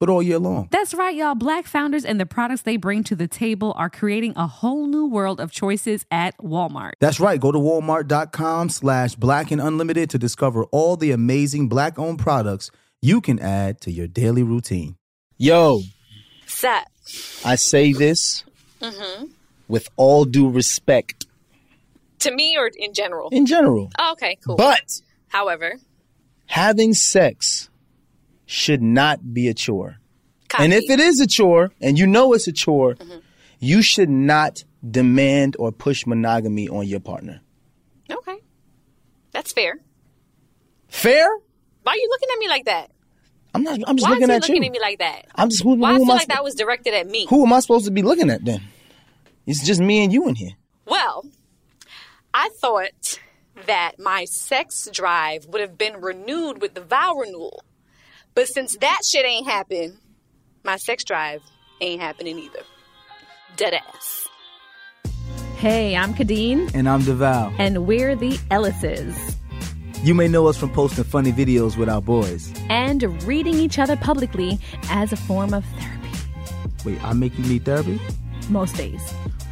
but all year long. That's right, y'all. Black founders and the products they bring to the table are creating a whole new world of choices at Walmart. That's right. Go to walmart.com slash black and unlimited to discover all the amazing black owned products you can add to your daily routine. Yo, Set. I say this mm-hmm. with all due respect To me or in general? in general. Oh, okay, cool. But However, having sex should not be a chore. copy. And if it is a chore, and you know it's a chore, Mm-hmm. you should not demand or push monogamy on your partner. Okay. That's fair. Fair? Why are you looking at me like that? I'm not. I'm just Why looking at looking you. Looking at me like that? I'm just. Who, Why I who feel am I like sp- that was directed at me? Who am I supposed to be looking at then? It's just me and you in here. Well, I thought that my sex drive would have been renewed with the vow renewal. But since that shit ain't happened, my sex drive ain't happening either. Dead ass. Hey, I'm Kadeen, And I'm DeVal. and we're the Ellises. You may know us from posting funny videos with our boys. And reading each other publicly as a form of therapy. Wait, I make you need therapy? Most days.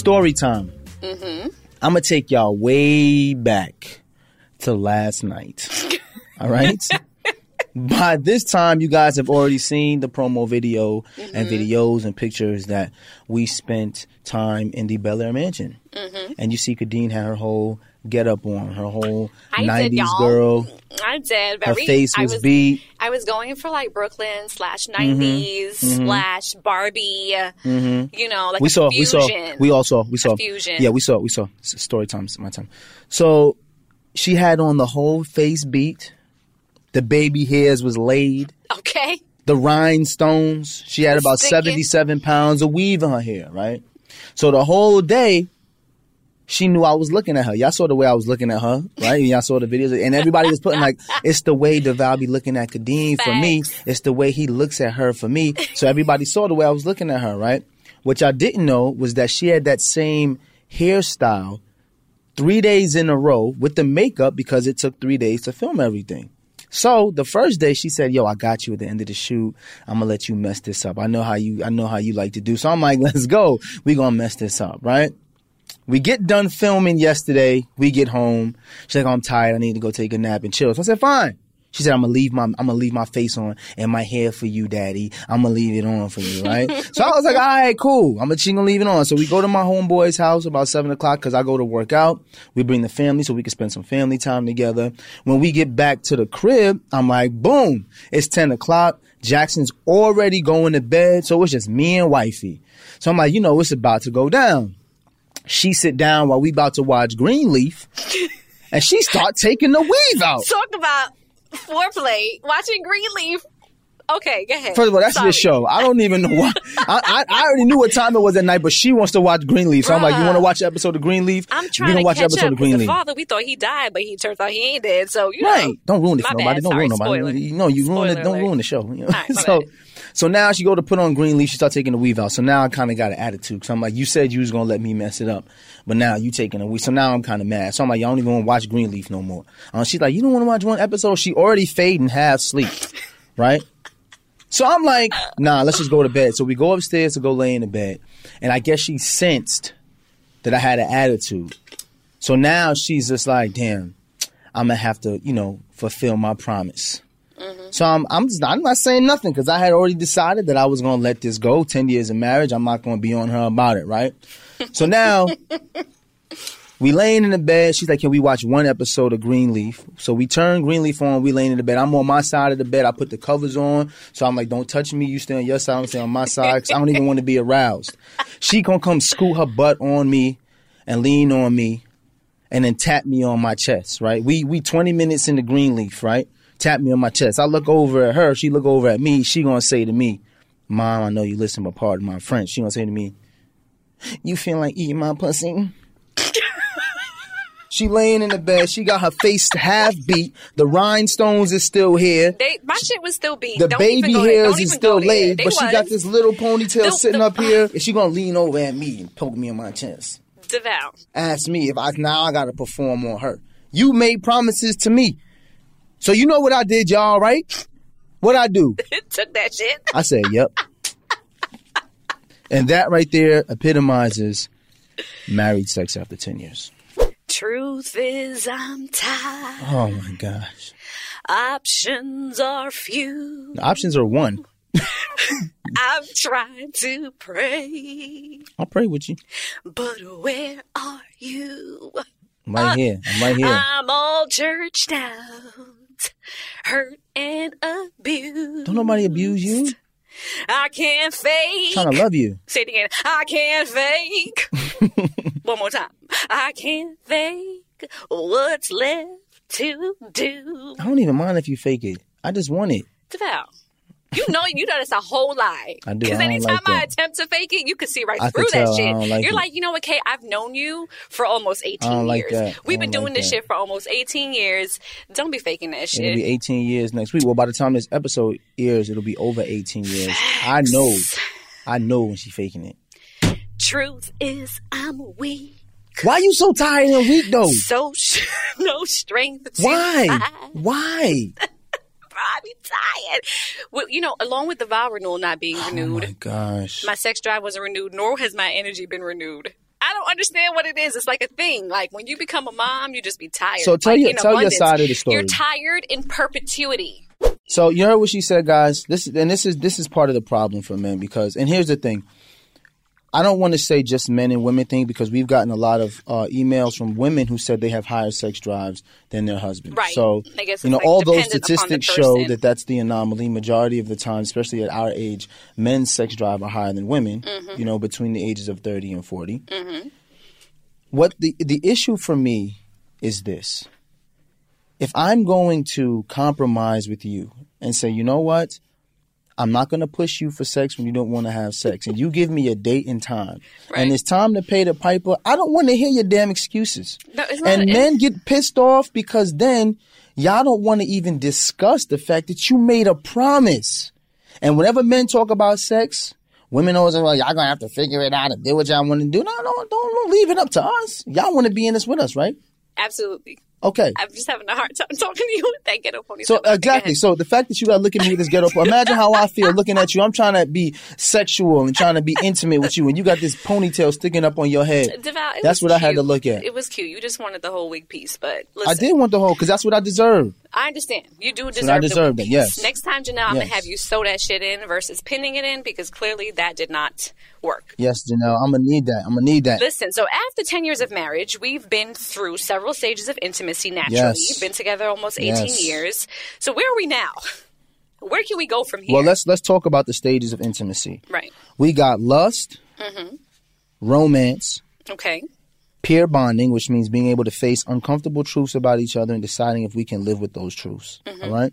Story time. Mm-hmm. I'm gonna take y'all way back to last night. All right. By this time, you guys have already seen the promo video and videos and pictures that we spent time in the Bel Air mansion. And you see, Kadeen had her whole get up on, her whole I 90s did, girl. I did. Her Very, face I was, was beat. I was going for like Brooklyn slash Mm-hmm. 90s slash Barbie. You know, like we a saw, we saw, we all saw, we saw. fusion. Yeah, we saw, we saw. Story time, my time. So she had on the whole face beat. The baby hairs was laid. Okay. The rhinestones. She had about Sticking. 77 pounds of weave in her hair, right? So the whole day, she knew I was looking at her. Y'all saw the way I was looking at her, right? Y'all saw the videos. And everybody was putting like, it's the way DeVal be looking at Kadeen for me. It's the way he looks at her for me. So everybody saw the way I was looking at her, right? What y'all didn't know was that she had that same hairstyle three days in a row with the makeup because it took three days to film everything. So the first day she said, "Yo, I got you at the end of the shoot. I'm gonna let you mess this up. I know how you. I know how you like to do. So I'm like, let's go. We gonna mess this up, right?" We get done filming yesterday. We get home. She's like, oh, I'm tired. I need to go take a nap and chill. So I said, fine. She said, I'm gonna leave my, I'm gonna leave my face on and my hair for you, daddy. I'm gonna leave it on for you, right? so I was like, all right, cool. I'm gonna, she gonna leave it on. So we go to my homeboy's house about seven o'clock cause I go to work out. We bring the family so we can spend some family time together. When we get back to the crib, I'm like, boom, it's 10 o'clock. Jackson's already going to bed. So it's just me and wifey. So I'm like, you know, it's about to go down. She sit down while we about to watch Greenleaf and she start taking the weave out. Talk about foreplay. Watching Greenleaf. Okay, go ahead. First of all, that's Sorry. your show. I don't even know why. I, I, I already knew what time it was at night, but she wants to watch Greenleaf. So I'm like, you want to watch an episode of Greenleaf? I'm trying gonna watch catch episode up. of Greenleaf. father, we thought he died, but he turns out he ain't dead. So you Right. know, Don't ruin it for nobody. bad. Don't Sorry, ruin nobody. spoiler. You know, you ruin it. Don't alert. ruin the show. You know? Right, so, bad. so now she go to put on Greenleaf. She start taking the weave out. So now I kind of got an attitude because I'm like, you said you was gonna let me mess it up, but now you taking a weave. So now I'm kind of mad. So I'm like, y'all don't even want to watch Greenleaf no more. Uh, she's like, you don't want to watch one episode. She already fading half sleep, right? So I'm like, nah, let's just go to bed. So we go upstairs to go lay in the bed. And I guess she sensed that I had an attitude. So now she's just like, damn, I'm gonna have to, you know, fulfill my promise. Mm-hmm. So I'm, I'm just, I'm not saying nothing because I had already decided that I was gonna let this go. Ten years of marriage, I'm not gonna be on her about it, right? So now we laying in the bed. She's like, "Can we watch one episode of Greenleaf?" So we turn Greenleaf on. We laying in the bed. I'm on my side of the bed. I put the covers on. So I'm like, "Don't touch me. You stay on your side. I'm staying on my side." 'cause I don't even want to be aroused. She gonna come scoot her butt on me and lean on me, and then tap me on my chest. Right? We we 20 minutes into Greenleaf. Right? Tap me on my chest. I look over at her. She look over at me. She gonna say to me, "Mom, I know you listen, but pardon my French." She gonna say to me, "You feel like eating my pussy?" She laying in the bed. She got her face half beat. The rhinestones is still here. They, my shit was still beat. The Don't baby even go hairs is still laid, but she got this little ponytail The- sitting the- up here. And she gonna lean over at me and poke me in my chest. DeVal. Ask me if I now I gotta perform on her. You made promises to me, so you know what I did, y'all, right? What I do? Took that shit. I said, "Yep." and that right there epitomizes married sex after ten years. Truth is, I'm tired. Oh my gosh. Options are few. Options are one. I'm trying to pray, I'll pray with you. but where are you? I'm right here. I'm right here. I'm all churched out, hurt and abused. Don't nobody abuse you. I can't fake. I'm trying to love you. Say it again. I can't fake. One more time. I can't fake what's left to do. I don't even mind if you fake it. I just want it. DeVal. You know, you know that's a whole lie. I do. Because I anytime like I attempt to fake it, you can see right I through that I shit. like You're it. like, you know what, Kay? I've known you for almost 18 I don't like years. that. We've been doing like this that. shit for almost 18 years. Don't be faking that shit. It'll be 18 years next week. Well, by the time this episode airs, it'll be over 18 years. I know. I know when she's faking it. Truth is, I'm weak. Why you so tired and weak though? So sh- no strength Why? fight. Why? I be tired. Well, you know, along with the vow renewal not being Oh renewed, my gosh. my sex drive wasn't renewed, nor has my energy been renewed. I don't understand what it is. It's like a thing. Like when you become a mom, you just be tired. So tell Like, your- tell your side of the story. You're tired in perpetuity. So you heard what she said, guys. This and this is this is part of the problem for men because and here's the thing. I don't want to say just men and women thing because we've gotten a lot of uh, emails from women who said they have higher sex drives than their husbands. Right. So I guess you know like, all those dependent upon the statistics show that that's the anomaly. Majority of the time, especially at our age, men's sex drive are higher than women. Mm-hmm. You know, between the ages of thirty and 40 What the the issue for me is this: if I'm going to compromise with you and say, you know what, I'm not going to push you for sex when you don't want to have sex, and you give me a date and time, Right. and it's time to pay the piper, I don't want to hear your damn excuses. No, and men get pissed off because then y'all don't want to even discuss the fact that you made a promise. And whenever men talk about sex, Women always are like, y'all gonna have to figure it out and do what y'all want to do. No, no, don't, don't leave it up to us. Y'all want to be in this with us, right? Absolutely. Okay. I'm just having a hard time talking to you with that ghetto ponytail. So exactly. So the fact that you got looking at me with this ghetto, imagine how I feel looking at you. I'm trying to be sexual and trying to be intimate with you, and you got this ponytail sticking up on your head. Deval, it That's what I had to look at. It was cute. You just wanted the whole wig piece, but listen, I did want the whole because that's what I deserve. I understand. You do deserve, I the deserved it, yes. Next time, Janelle, I'm gonna have you sew that shit in versus pinning it in because clearly that did not work. Yes, Janelle, I'm gonna need that. I'm gonna need that. Listen, so after 10 years of marriage, we've been through several stages of intimacy naturally. Yes. Been together almost 18 Yes. years. So where are we now? Where can we go from here? Well, let's let's talk about the stages of intimacy. Right. We got lust, Mm-hmm. romance, Okay. peer bonding, which means being able to face uncomfortable truths about each other and deciding if we can live with those truths. Mm-hmm. all right.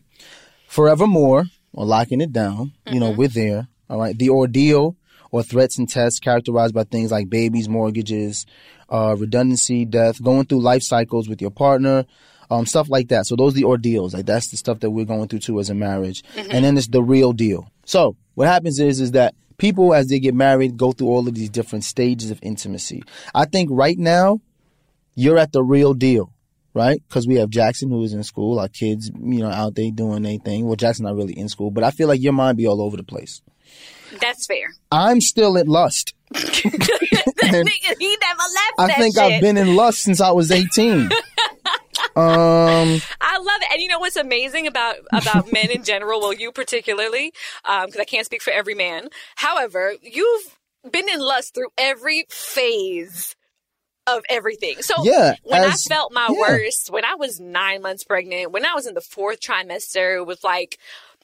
Forevermore, or locking it down. You know, Mm-hmm. we're there. All right. The ordeal or threats and tests characterized by things like babies, mortgages, uh, redundancy, death, going through life cycles with your partner, um, stuff like that. So those are the ordeals. Like that's the stuff that we're going through too as a marriage. And then it's the real deal. So what happens is, is that people as they get married go through all of these different stages of intimacy. I think right now you're at the real deal, right? Because we have Jackson who is in school, our kids, you know, out there doing their thing. Well, Jackson's not really in school, but I feel like your mind be all over the place. That's fair. I'm still at lust. He never left I that think shit. I've been in lust since I was 18. um, I love it, and you know what's amazing about about men in general? Well, you particularly, because I can't speak for every man. However, you've been in lust through every phase of everything. So Yeah, when as- I felt my yeah. worst, when I was nine months pregnant, when I was in the fourth trimester it was like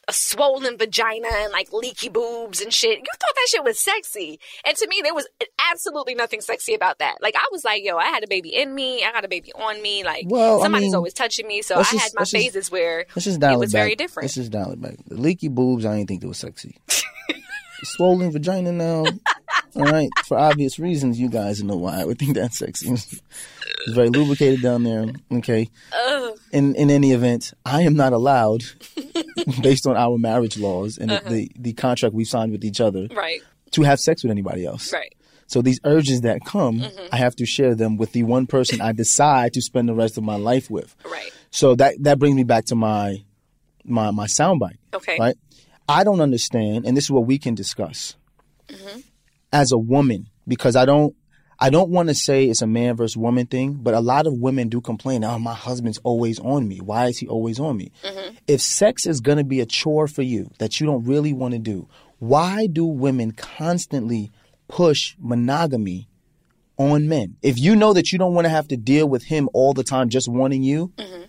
a swollen vagina and like leaky boobs and shit. You thought that shit was sexy. And to me, there was absolutely nothing sexy about that. Like, I was like, yo, I had a baby in me. I got a baby on me. Like, Well, I somebody's mean, always touching me. So I let's had my let's just- phases where let's just dial it it, was back. very different. Let's just dial it back. The leaky boobs, I didn't think they were sexy. Swollen vagina now. All right, for obvious reasons, you guys know why I would think that's sexy. it's very lubricated down there. Okay. Oh. In in any event, I am not allowed, based on our marriage laws and the uh-huh. the contract we signed with each other, Right, to have sex with anybody else. right. So these urges that come, mm-hmm. I have to share them with the one person I decide to spend the rest of my life with. Right. So that that brings me back to my my my soundbite. Okay. Right. I don't understand, and this is what we can discuss mm-hmm. As a woman because I don't. I don't want to say it's a man versus woman thing, but a lot of women do complain, oh, my husband's always on me. Why is he always on me? Mm-hmm. If sex is going to be a chore for you that you don't really want to do, why do women constantly push monogamy on men? If you know that you don't want to have to deal with him all the time just wanting you, mm-hmm.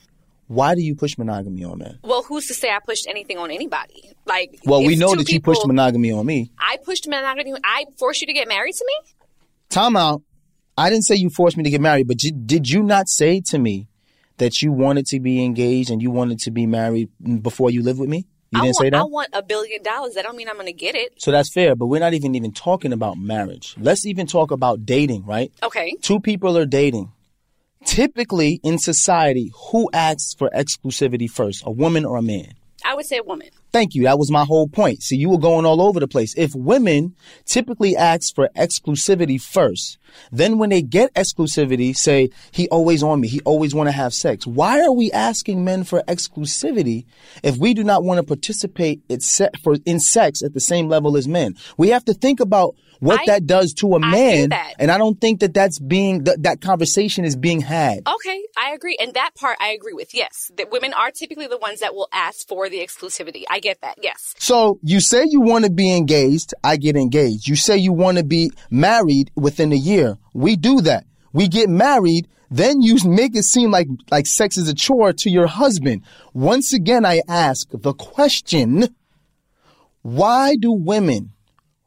Why do you push monogamy on men? Well, who's to say I pushed anything on anybody? Like, Well, we know that you pushed monogamy on me. I pushed monogamy. I forced you to get married to me. Time out. I didn't say you forced me to get married, but you, did you not say to me that you wanted to be engaged and you wanted to be married before you lived with me? You I didn't want, say that? I want a billion dollars. That don't mean I'm going to get it. so that's fair, but we're not even even talking about marriage. Let's even talk about dating, right? Okay. Two people are dating. Typically in society, who asks for exclusivity first, a woman or a man? I would say a woman. Thank you. That was my whole point. See, you were going all over the place. If women typically ask for exclusivity first, then when they get exclusivity, say, he always on me, he always want to have sex. Why are we asking men for exclusivity if we do not want to participate in for, in sex at the same level as men? We have to think about what I- that does to a man. that. And I don't think that that's being, that that conversation is being had. Okay, I agree. And that part I agree with. Yes. That women are typically the ones that will ask for the exclusivity. I get that. Yes. So you say you want to be engaged, I get engaged. You say you want to be married within a year. We do that. We get married, then you make it seem like like sex is a chore to your husband. Once again I ask the question, why do women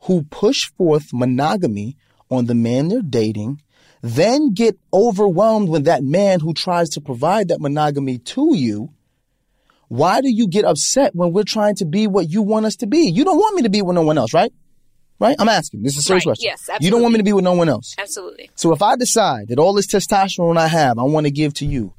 who push forth monogamy on the man they're dating then get overwhelmed when that man who tries to provide that monogamy to you why do you get upset when we're trying to be what you want us to be? You don't want me to be with no one else, right? Right? I'm asking. This is a serious Right. question. Yes, absolutely. You don't want me to be with no one else. Absolutely. So if I decide that all this testosterone I have, I want to give to you,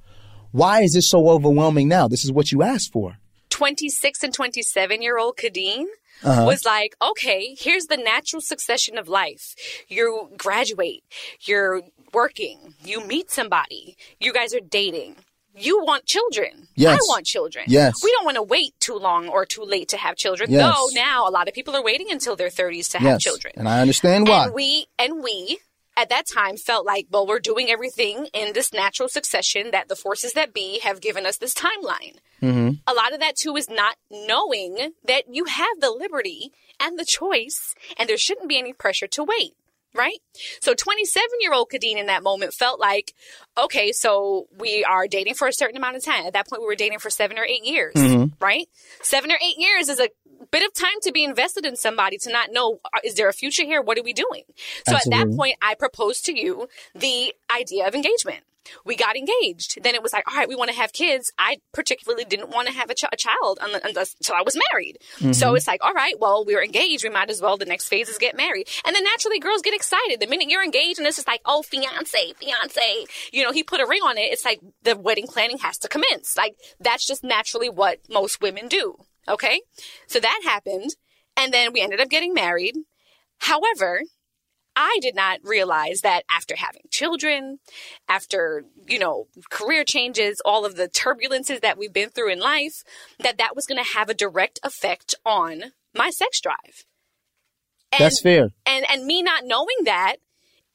why is this so overwhelming now? This is what you asked for. 26 and 27 year old Kadeen Uh-huh. was like, okay, here's the natural succession of life. You graduate, you're working, you meet somebody, you guys are dating. You want children. Yes. I want children. Yes. We don't want to wait too long or too late to have children. Yes. Though now a lot of people are waiting until their 30s to have yes, children. and I understand why. And we and we at that time felt like, well, we're doing everything in this natural succession that the forces that be have given us this timeline. Mm-hmm. A lot of that too is not knowing that you have the liberty and the choice, and there shouldn't be any pressure to wait. Right? So 27 year old Kadeen in that moment felt like, okay, so we are dating for a certain amount of time. At that point, we were dating for seven or eight years, right? Seven or eight years is a bit of time to be invested in somebody to not know, uh, is there a future here? What are we doing? So at that point, I proposed to you the idea of engagement. We got engaged. Then it was like, all right, we want to have kids. I particularly didn't want to have a, ch- a child unless until I was married. So it's like, all right, well, we were engaged. We might as well. The next phase is get married. And then naturally, girls get excited the minute you're engaged, and it's just like, oh, fiance, fiance. You know, he put a ring on it. It's like the wedding planning has to commence. Like that's just naturally what most women do. Okay, so that happened, and then we ended up getting married. However, I did not realize that after having children, after, you know, career changes, all of the turbulences that we've been through in life, that that was going to have a direct effect on my sex drive. And, That's fair. And and me not knowing that,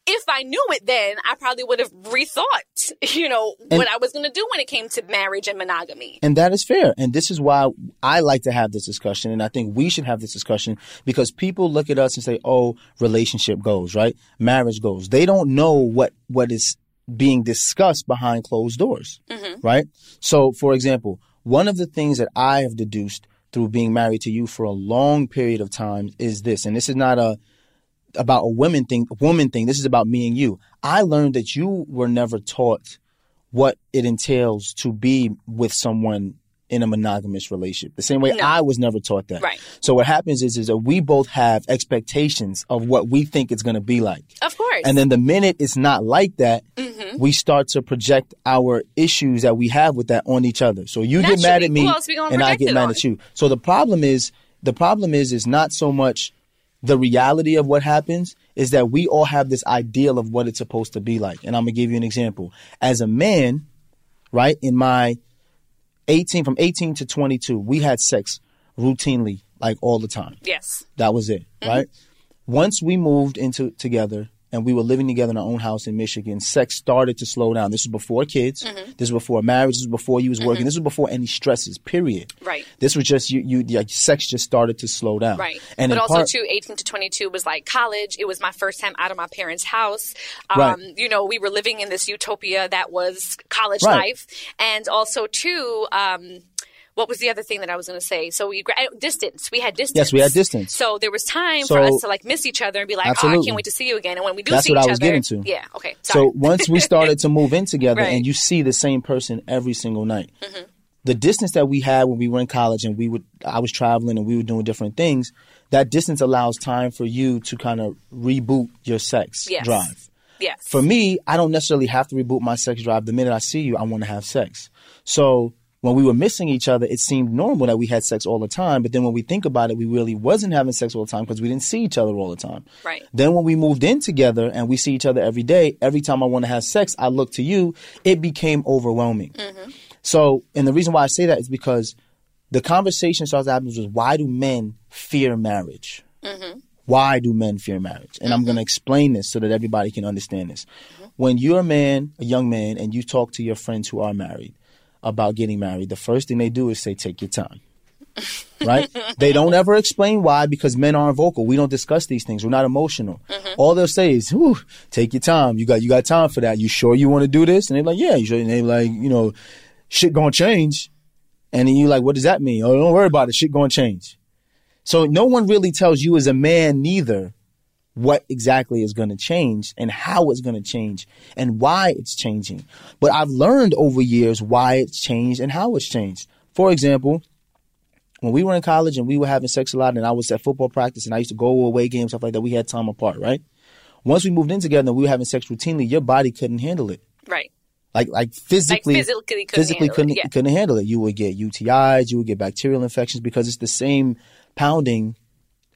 if I knew it then, I probably would have rethought, you know, what I was going to do when it came to marriage and monogamy. And that is fair. And this is why I like to have this discussion. And I think we should have this discussion because people look at us and say, oh, relationship goes, right? Marriage goes. They don't know what, what is being discussed behind closed doors, mm-hmm. right? So, for example, one of the things that I have deduced through being married to you for a long period of time is this, and this is not a, about a women thing, woman thing. This is about me and you. I learned that you were never taught what it entails to be with someone in a monogamous relationship. The same way I was never taught that. Right. So what happens is, is that we both have expectations of what we think it's going to be like. Of course. And then the minute it's not like that, Mm-hmm. we start to project our issues that we have with that on each other. So you get mad at me Who else we gonna and I get mad on? at you. So the problem is, the problem is, is not so much the reality of what happens is that we all have this ideal of what it's supposed to be like. And I'm gonna give you an example. As a man, right, in my 18, from 18 to 22, we had sex routinely, like all the time. yes. That was it, mm-hmm. right? Once we moved into together and we were living together in our own house in Michigan, sex started to slow down. This was before kids. This was before marriage. This was before you was working. This was before any stresses. Period. Right. This was just you. You like sex just started to slow down. Right. And but also part, too, 18 to 22 was like college. It was my first time out of my parents' house. Um, Right. You know, we were living in this utopia that was college Right. life. And also too, um, what was the other thing that I was going to say? So we gra- distance. We had distance. Yes, we had distance. So there was time for us to like miss each other and be like, oh, I can't wait to see you again. And when we do That's see what each I was other, getting to. yeah, okay. Sorry. So once we started to move in together Right. and you see the same person every single night, Mm-hmm. the distance that we had when we were in college and we would I was traveling and we were doing different things, that distance allows time for you to kind of reboot your sex Yes. drive. yes. For me, I don't necessarily have to reboot my sex drive. The minute I see you, I want to have sex. So when we were missing each other, it seemed normal that we had sex all the time. But then when we think about it, we really wasn't having sex all the time because we didn't see each other all the time. Right. Then when we moved in together and we see each other every day, every time I want to have sex, I look to you. It became overwhelming. Mm-hmm. So, and the reason why I say that is because the conversation starts happening was why do men fear marriage? Mm-hmm. Why do men fear marriage? And I'm mm-hmm. going to explain this so that everybody can understand this. When you're a man, a young man, and you talk to your friends who are married about getting married, the first thing they do is say, take your time. right? They don't ever explain why because men aren't vocal. We don't discuss these things. We're not emotional. Mm-hmm. All they'll say is, Whew, take your time. You got you got time for that. You sure you want to do this? And they're like, Yeah, you sure? And they're like, you know, shit gonna change. And then you like, what does that mean? Oh, don't worry about it. Shit gonna change. So no one really tells you as a man neither what exactly is going to change and how it's going to change and why it's changing. But I've learned over years why it's changed and how it's changed. For example, when we were in college and we were having sex a lot and I was at football practice and I used to go away games, stuff like that, we had time apart, right? Once we moved in together and we were having sex routinely, your body couldn't handle it. right. Like like physically, physically couldn't physically handle couldn't yeah. couldn't handle it. You would get UTIs, you would get bacterial infections because it's the same pounding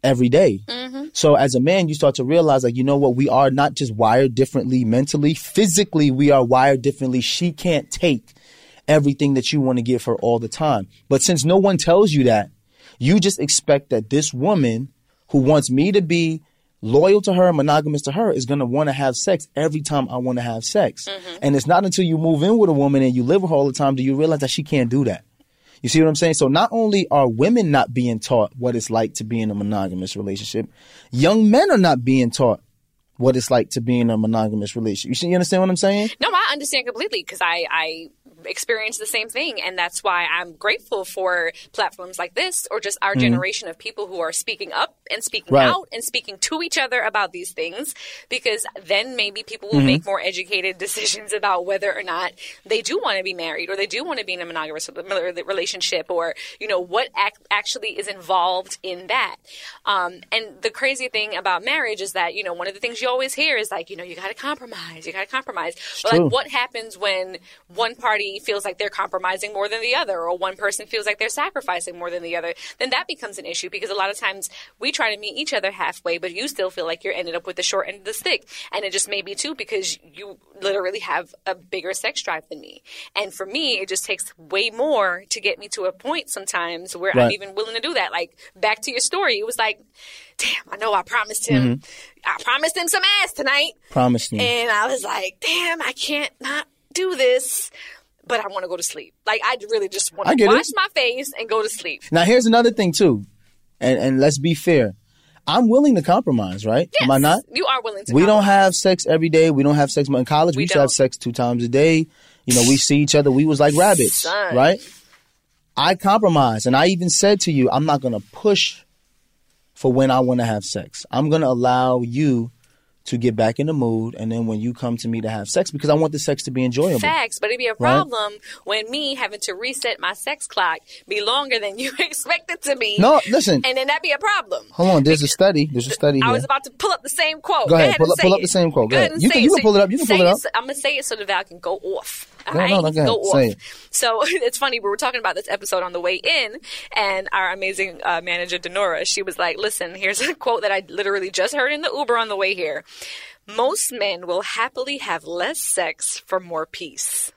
every day. Mm-hmm. So as a man, you start to realize like you know what, we are not just wired differently mentally, physically we are wired differently. She can't take everything that you want to give her all the time. But since no one tells you that, you just expect that this woman who wants me to be loyal to her, monogamous to her, is going to want to have sex every time I want to have sex. And it's not until you move in with a woman and you live with her all the time do you realize that she can't do that. You see what I'm saying? So not only are women not being taught what it's like to be in a monogamous relationship, young men are not being taught what it's like to be in a monogamous relationship. You, see, you understand what I'm saying? No, I understand completely because I, I experienced the same thing. And that's why I'm grateful for platforms like this or just our generation of people who are speaking up and speaking Mm-hmm. Right. out and speaking to each other about these things because then maybe people Mm-hmm. will make more educated decisions about whether or not they do want to be married or they do want to be in a monogamous relationship or, you know, what ac- actually is involved in that. Um, and the crazy thing about marriage is that, you know, one of the things you always hear is like, you know, you got to compromise, you got to compromise. But like, what happens when one party feels like they're compromising more than the other, or one person feels like they're sacrificing more than the other? Then that becomes an issue because a lot of times we try to meet each other halfway, but you still feel like you're ended up with the short end of the stick. And it just may be too because you literally have a bigger sex drive than me. And for me, it just takes way more to get me to a point sometimes where I'm even willing to do that. Like, back to your story, it was like, damn, I know I promised him, mm-hmm. I promised him some ass tonight. Promise me. And I was like, damn, I can't not do this. But I want to go to sleep. Like, I really just want to get it. wash my face and go to sleep. Now here's another thing too, and and let's be fair. I'm willing to compromise, right? Yes, Am I not? You are willing to. We don't have sex every day. We don't have sex in college. We, We used to have sex two times a day. You know, we see each other. We was like rabbits, Son. right? I compromise, and I even said to you, I'm not gonna push for when I want to have sex. I'm gonna allow you to get back in the mood, and then when you come to me to have sex, because I want the sex to be enjoyable. Facts, but it'd be a problem when me having to reset my sex clock be longer than you expect it to be. No, listen. and then that'd be a problem. Hold on. There's a study. There's a study I here. was about to pull up the same quote. Go ahead, pull up- pull up the same quote. Go ahead. and You can- you can so- pull it up. You can pull it up. I'm gonna say it so DeVal can go off. No, no, Alright? no, go. Off. it. So it's funny. We were talking about this episode on the way in, and our amazing uh, manager Denora, she was like, "Listen, here's a quote that I literally just heard in the Uber on the way here. Most men will happily have less sex for more peace."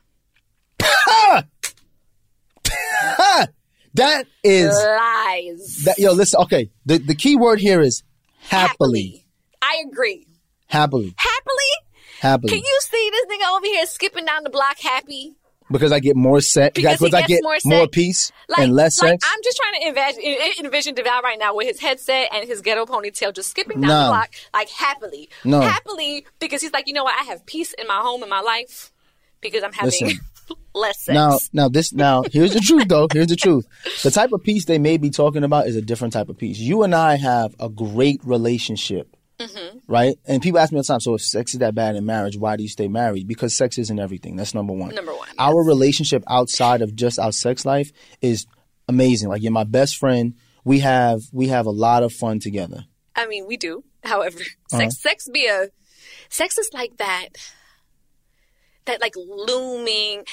that is Lies. that. Yo, listen. Okay. The the key word here is happily. I agree. Happily. Happily? Happily. Can you see this nigga over here skipping down the block happy? because I get more sex. Because he I get more more, peace Like, and less like sex. I'm just trying to envision, envision Deval right now with his headset and his ghetto ponytail just skipping down Nah. the block, like happily. No. Happily, because he's like, you know what? I have peace in my home and my life because I'm having Listen. less sex. Now, now this, now here's the truth though. Here's the truth. The type of peace they may be talking about is a different type of peace. You and I have a great relationship, Mm-hmm. right? And people ask me all the time, so if sex is that bad in marriage, why do you stay married? Because sex isn't everything. That's number one. Number one, Our relationship outside of just our sex life is amazing. Like you're my best friend. We have we have a lot of fun together. I mean, we do. However, Uh-huh. sex, sex be a, sex is like that, that like looming.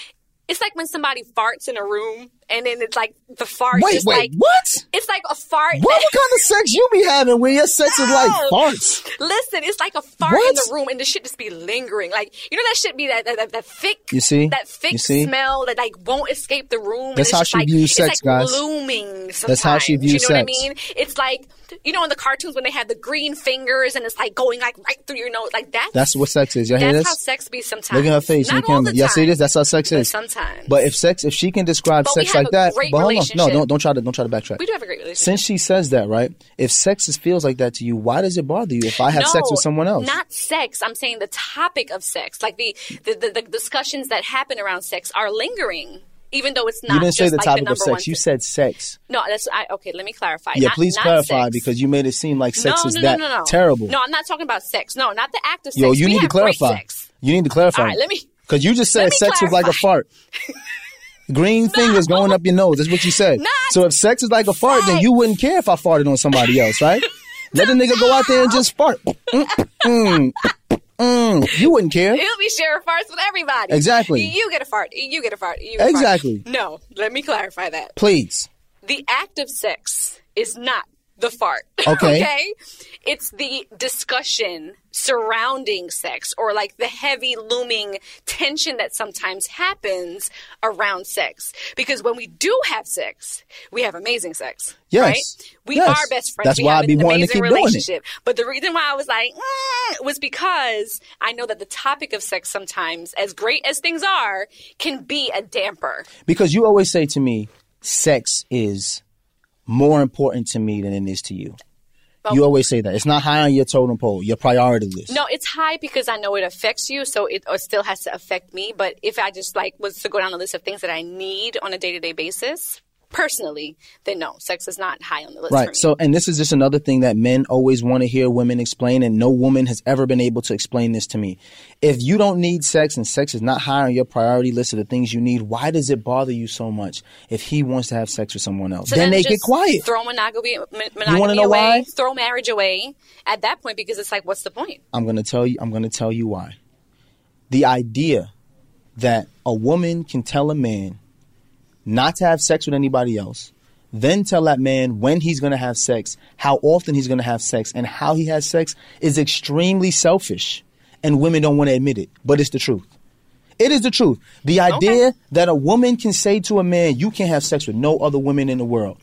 It's like when somebody farts in a room and then it's like the fart Wait, wait, like what? it's like a fart. What, what kind of sex you be having where your sex is like No. farts? Listen, it's like a fart in the room, and the shit just be lingering. Like you know that shit be that that, that, that thick, You see? that thick smell that like won't escape the room. That's how she like, views sex, like guys. Looming. That's how she views You know what I mean? It's like you know in the cartoons when they have the green fingers and it's like going like right through your nose. Like that. That's what sex is. Y'all hear that's this? how sex be sometimes. Look at her face Not all the Y'all see this? That's how sex but is. sometimes. But if sex, if she can describe But sex like that, but hold on, no, don't don't try to don't try to backtrack. we do have a great relationship. Since she says that, right? If sex is, feels like that to you, why does it bother you if I have sex with someone else? Not sex. I'm saying the topic of sex, like the the, the, the discussions that happen around sex, are lingering, even though it's not. you didn't say the like topic the of sex. You said sex. no. That's I, okay. Let me clarify. Yeah, Not- please not clarify sex. because you made it seem like sex no, is no, that no, no, no. terrible. No, I'm not talking about sex. No, not the act of sex. Yo, you We need to clarify. You need to clarify. All right, let me- Because you just said sex was like a fart. Green fingers going up your nose. That's what you said. Not so if sex is like a fart, then you wouldn't care if I farted on somebody else, right? Let the nigga go out there and just fart. Mm, mm, Mm, you wouldn't care. He'll be sharing farts with everybody. Exactly. You get a fart. You get a fart. You get a Exactly. Fart. No, let me clarify that. Please. The act of sex is not the fart. Okay. okay? It's the discussion surrounding sex or like the heavy looming tension that sometimes happens around sex. Because when we do have sex, we have amazing sex. Yes. Right? We Yes. are best friends. That's we why have I be an wanting to amazing keep doing it. relationship. But the reason why I was like, mm, was because I know that the topic of sex sometimes, as great as things are, can be a damper. Because you always say to me, sex is more important to me than it is to you. You always say that. It's not high on your totem pole, your priority list. No, it's high because I know it affects you, so it still has to affect me. But if I just like was to go down the list of things that I need on a day to day basis, personally, then no, sex is not high on the list. Right. So, and this is just another thing that men always want to hear women explain, and no woman has ever been able to explain this to me. If you don't need sex and sex is not high on your priority list of the things you need, why does it bother you so much if he wants to have sex with someone else? So then, they get quiet. Throw monogamy, mon- monogamy wanna know away. why? Throw marriage away at that point because it's like, what's the point? I'm going to tell you. I'm going to tell you why. The idea that a woman can tell a man not to have sex with anybody else, then tell that man when he's going to have sex, how often he's going to have sex, and how he has sex is extremely selfish, and women don't want to admit it, but it's the truth. It is the truth. The idea that a woman can say to a man, "You can't have sex with no other women in the world."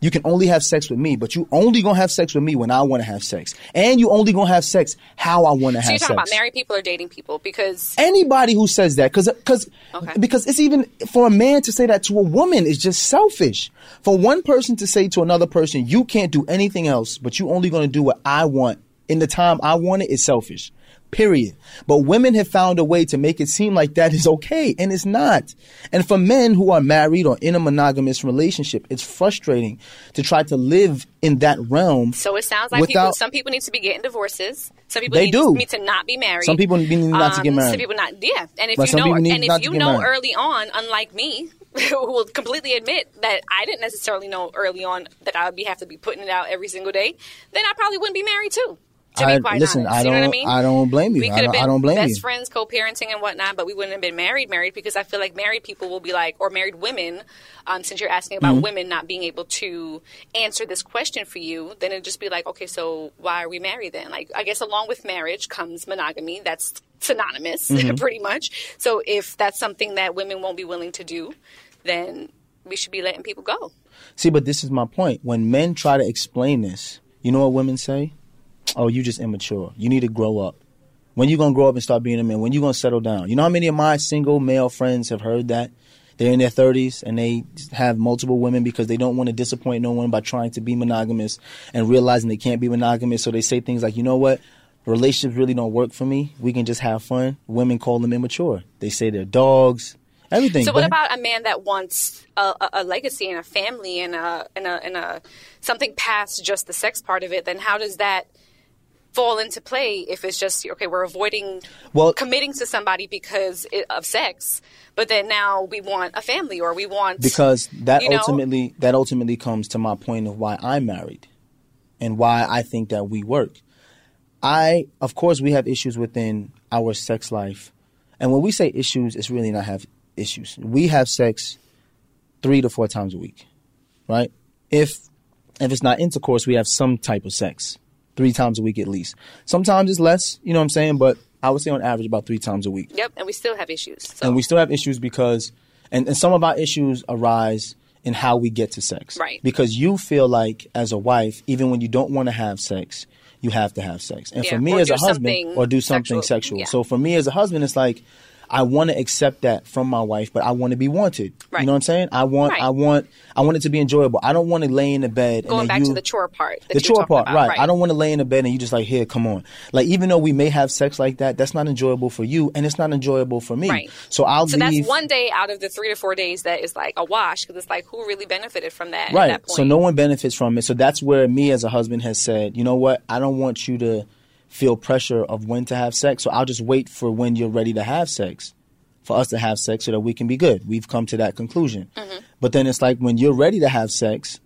You can only have sex with me, but you only gonna have sex with me when I want to have sex, and you only gonna have sex how I want to So have So you're talking sex. about married people or dating people? Because Anybody who says that, because because Okay. because it's even for a man to say that to a woman is just selfish. For one person to say to another person, "You can't do anything else, but you only gonna do what I want in the time I want it is selfish. Period. But women have found a way to make it seem like that is okay, and it's not. And for men who are married or in a monogamous relationship, it's frustrating to try to live in that realm. so it sounds like people, some people need to be getting divorces. Some people They need, do. need to not be married. Some people need not to get Um, married. Some people not. Yeah, and if you know, and if you know married. early on, unlike me, who will completely admit that I didn't necessarily know early on that I would be have to be putting it out every single day, then I probably wouldn't be married too. To I- be quite listen, honest, I you know what I don't- mean? I don't blame you. We I could have don't- been I don't blame best you. friends, co-parenting and whatnot, but we wouldn't have been married, married because I feel like married people will be like, or married women, um, since you're asking about Mm-hmm. women not being able to answer this question for you, then it'd just be like, okay, so why are we married then? Like, I guess along with marriage comes monogamy. That's synonymous, Mm-hmm. pretty much. So if that's something that women won't be willing to do, then we should be letting people go. See, but this is my point. When men try to explain this, you know what women say? Oh, you just immature. You need to grow up. When you gonna grow up and start being a man? When you gonna settle down? You know how many of my single male friends have heard that? They're in their thirties and they have multiple women because they don't want to disappoint no one by trying to be monogamous and realizing they can't be monogamous. So they say things like, you know what? Relationships really don't work for me. We can just have fun. Women call them immature. They say they're dogs. Everything. So what about a man that wants a, a, a legacy and a family and a and a and a something past just the sex part of it? Then how does that fall into play if it's just okay? We're avoiding Well- committing to somebody because of sex, but then now we want a family or we want because that you know? ultimately that ultimately comes to my point of why I'm married and why I think that we work. I of course we have issues within our sex life. And when we say issues, it's really not have issues. We have sex 3 to 4 times a week. Right? If if it's not intercourse, we have some type of sex. 3 times a week at least. Sometimes it's less, you know what I'm saying, but I would say on average about 3 times a week. Yep, and we still have issues. So. And we still have issues because, and, and some of our issues arise in how we get to sex. Right. Because you feel like, as a wife, even when you don't want to have sex, you have to have sex. And Yeah, for me or as a husband, or do something sexual. sexual. Yeah. So for me as a husband, it's like, I want to accept that from my wife, but I want to be wanted. Right. You know what I'm saying? I want, Right. I want, I want it to be enjoyable. I don't want to lay in the bed Going back you, to the chore part. the chore part, about, right. I don't want to lay in the bed and you just like, here, come on. Like, even though we may have sex like that, that's not enjoyable for you and it's not enjoyable for me. Right. So I'll leave. So leave. that's one day out of the three to four days that is like a wash because it's like who really benefited from that? At right. that point? So no one benefits from it. So that's where me as a husband has said, you know what? I don't want you to feel pressure of when to have sex. So I'll just wait for when you're ready to have sex for us to have sex so that we can be good. We've come to that conclusion. Mm-hmm. But then it's like when you're ready to have sex,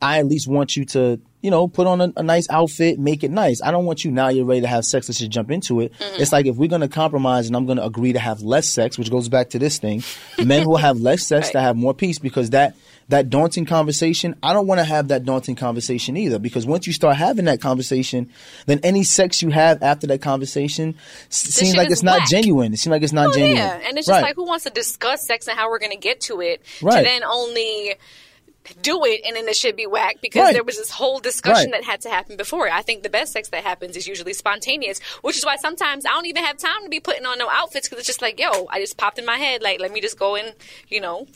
I at least want you to you know, put on a, a nice outfit, make it nice. I don't want you now. You're ready to have sex. Let's just jump into it. Mm-hmm. It's like if we're gonna compromise and I'm gonna agree to have less sex, which goes back to this thing. men will have less sex to have more peace because that that daunting conversation. I don't want to have that daunting conversation either because once you start having that conversation, then any sex you have after that conversation seems like it's not genuine. It seems like it's not Oh, genuine. yeah, and it's just Right. like who wants to discuss sex and how we're going to get to it Right. to then only do it and then it should be whack because Right. there was this whole discussion Right. that had to happen before. I think the best sex that happens is usually spontaneous, which is why sometimes I don't even have time to be putting on no outfits because it's just like, yo, I just popped in my head, like let me just go and you know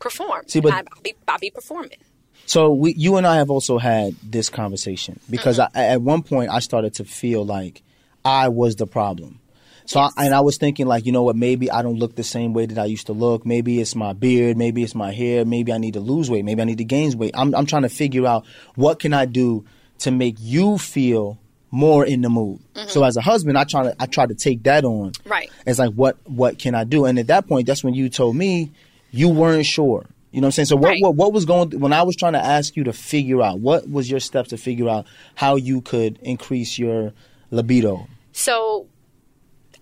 perform. See, but- I, will be I'll be performing. So we, you and I have also had this conversation because Mm-hmm. I, at one point I started to feel like I was the problem. So I, and I was thinking like, you know what? Maybe I don't look the same way that I used to look. Maybe it's my beard. Maybe it's my hair. Maybe I need to lose weight. Maybe I need to gain weight. I'm I'm trying to figure out what can I do to make you feel more in the mood. So as a husband, I try to I try to take that on. Mm-hmm. Right. It's like what what can I do? And at that point, that's when you told me you weren't sure. You know what I'm saying? So what Right. what what was going when I was trying to ask you to figure out what was your steps to figure out how you could increase your libido? So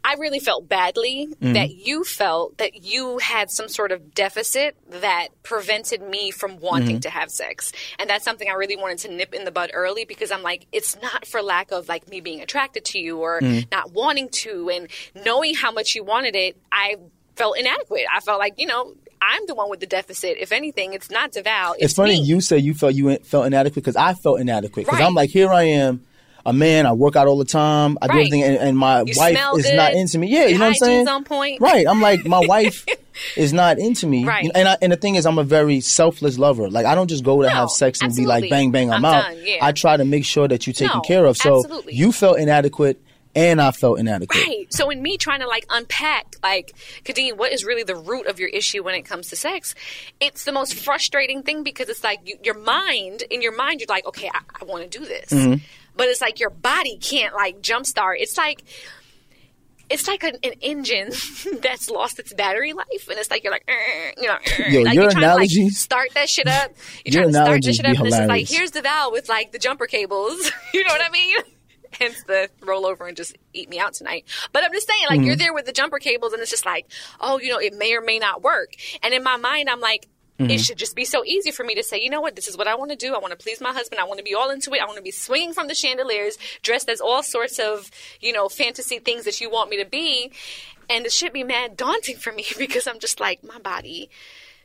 I really felt badly Mm-hmm. that you felt that you had some sort of deficit that prevented me from wanting Mm-hmm. to have sex. And that's something I really wanted to nip in the bud early because I'm like, it's not for lack of like me being attracted to you or Mm-hmm. not wanting to and knowing how much you wanted it, I felt inadequate. I felt like, you know, I'm the one with the deficit. If anything, it's not DeVal. It's, It's, funny me. you say you felt you felt inadequate because I felt inadequate because Right. I'm like here I am. A man, I work out all the time. I do everything, and, and my You wife is good. not into me. Yeah, you know what I'm saying. on point. Right. I'm like my wife is not into me. Right. And I, and the thing is, I'm a very selfless lover. Like I don't just go to No, have sex and be like bang bang, I'm, I'm out. done, yeah. I try to make sure that you're taken No, care of. So absolutely. you felt inadequate, and I felt inadequate. Right. So in me trying to like unpack, like, Kadeen, what is really the root of your issue when it comes to sex? It's the most frustrating thing because it's like you, your mind, in your mind, you're like, okay, I, I want to do this. Mm-hmm. But it's like your body can't like jumpstart. It's like, it's like an, an engine that's lost its battery life, and it's like you're like, "Er," you know, er. Yo, like your you're trying to like start that shit up. You're Your trying to start that analogies shit up, and it's like, here's DeVal with like the jumper cables. you know what I mean? Hence the roll over and just eat me out tonight. But I'm just saying, like, Mm-hmm. you're there with the jumper cables, and it's just like, oh, you know, it may or may not work. And in my mind, I'm like, Mm-hmm. it should just be so easy for me to say, you know what, this is what I want to do. I want to please my husband. I want to be all into it. I want to be swinging from the chandeliers, dressed as all sorts of, you know, fantasy things that you want me to be. And it should be mad daunting for me because I'm just like, my body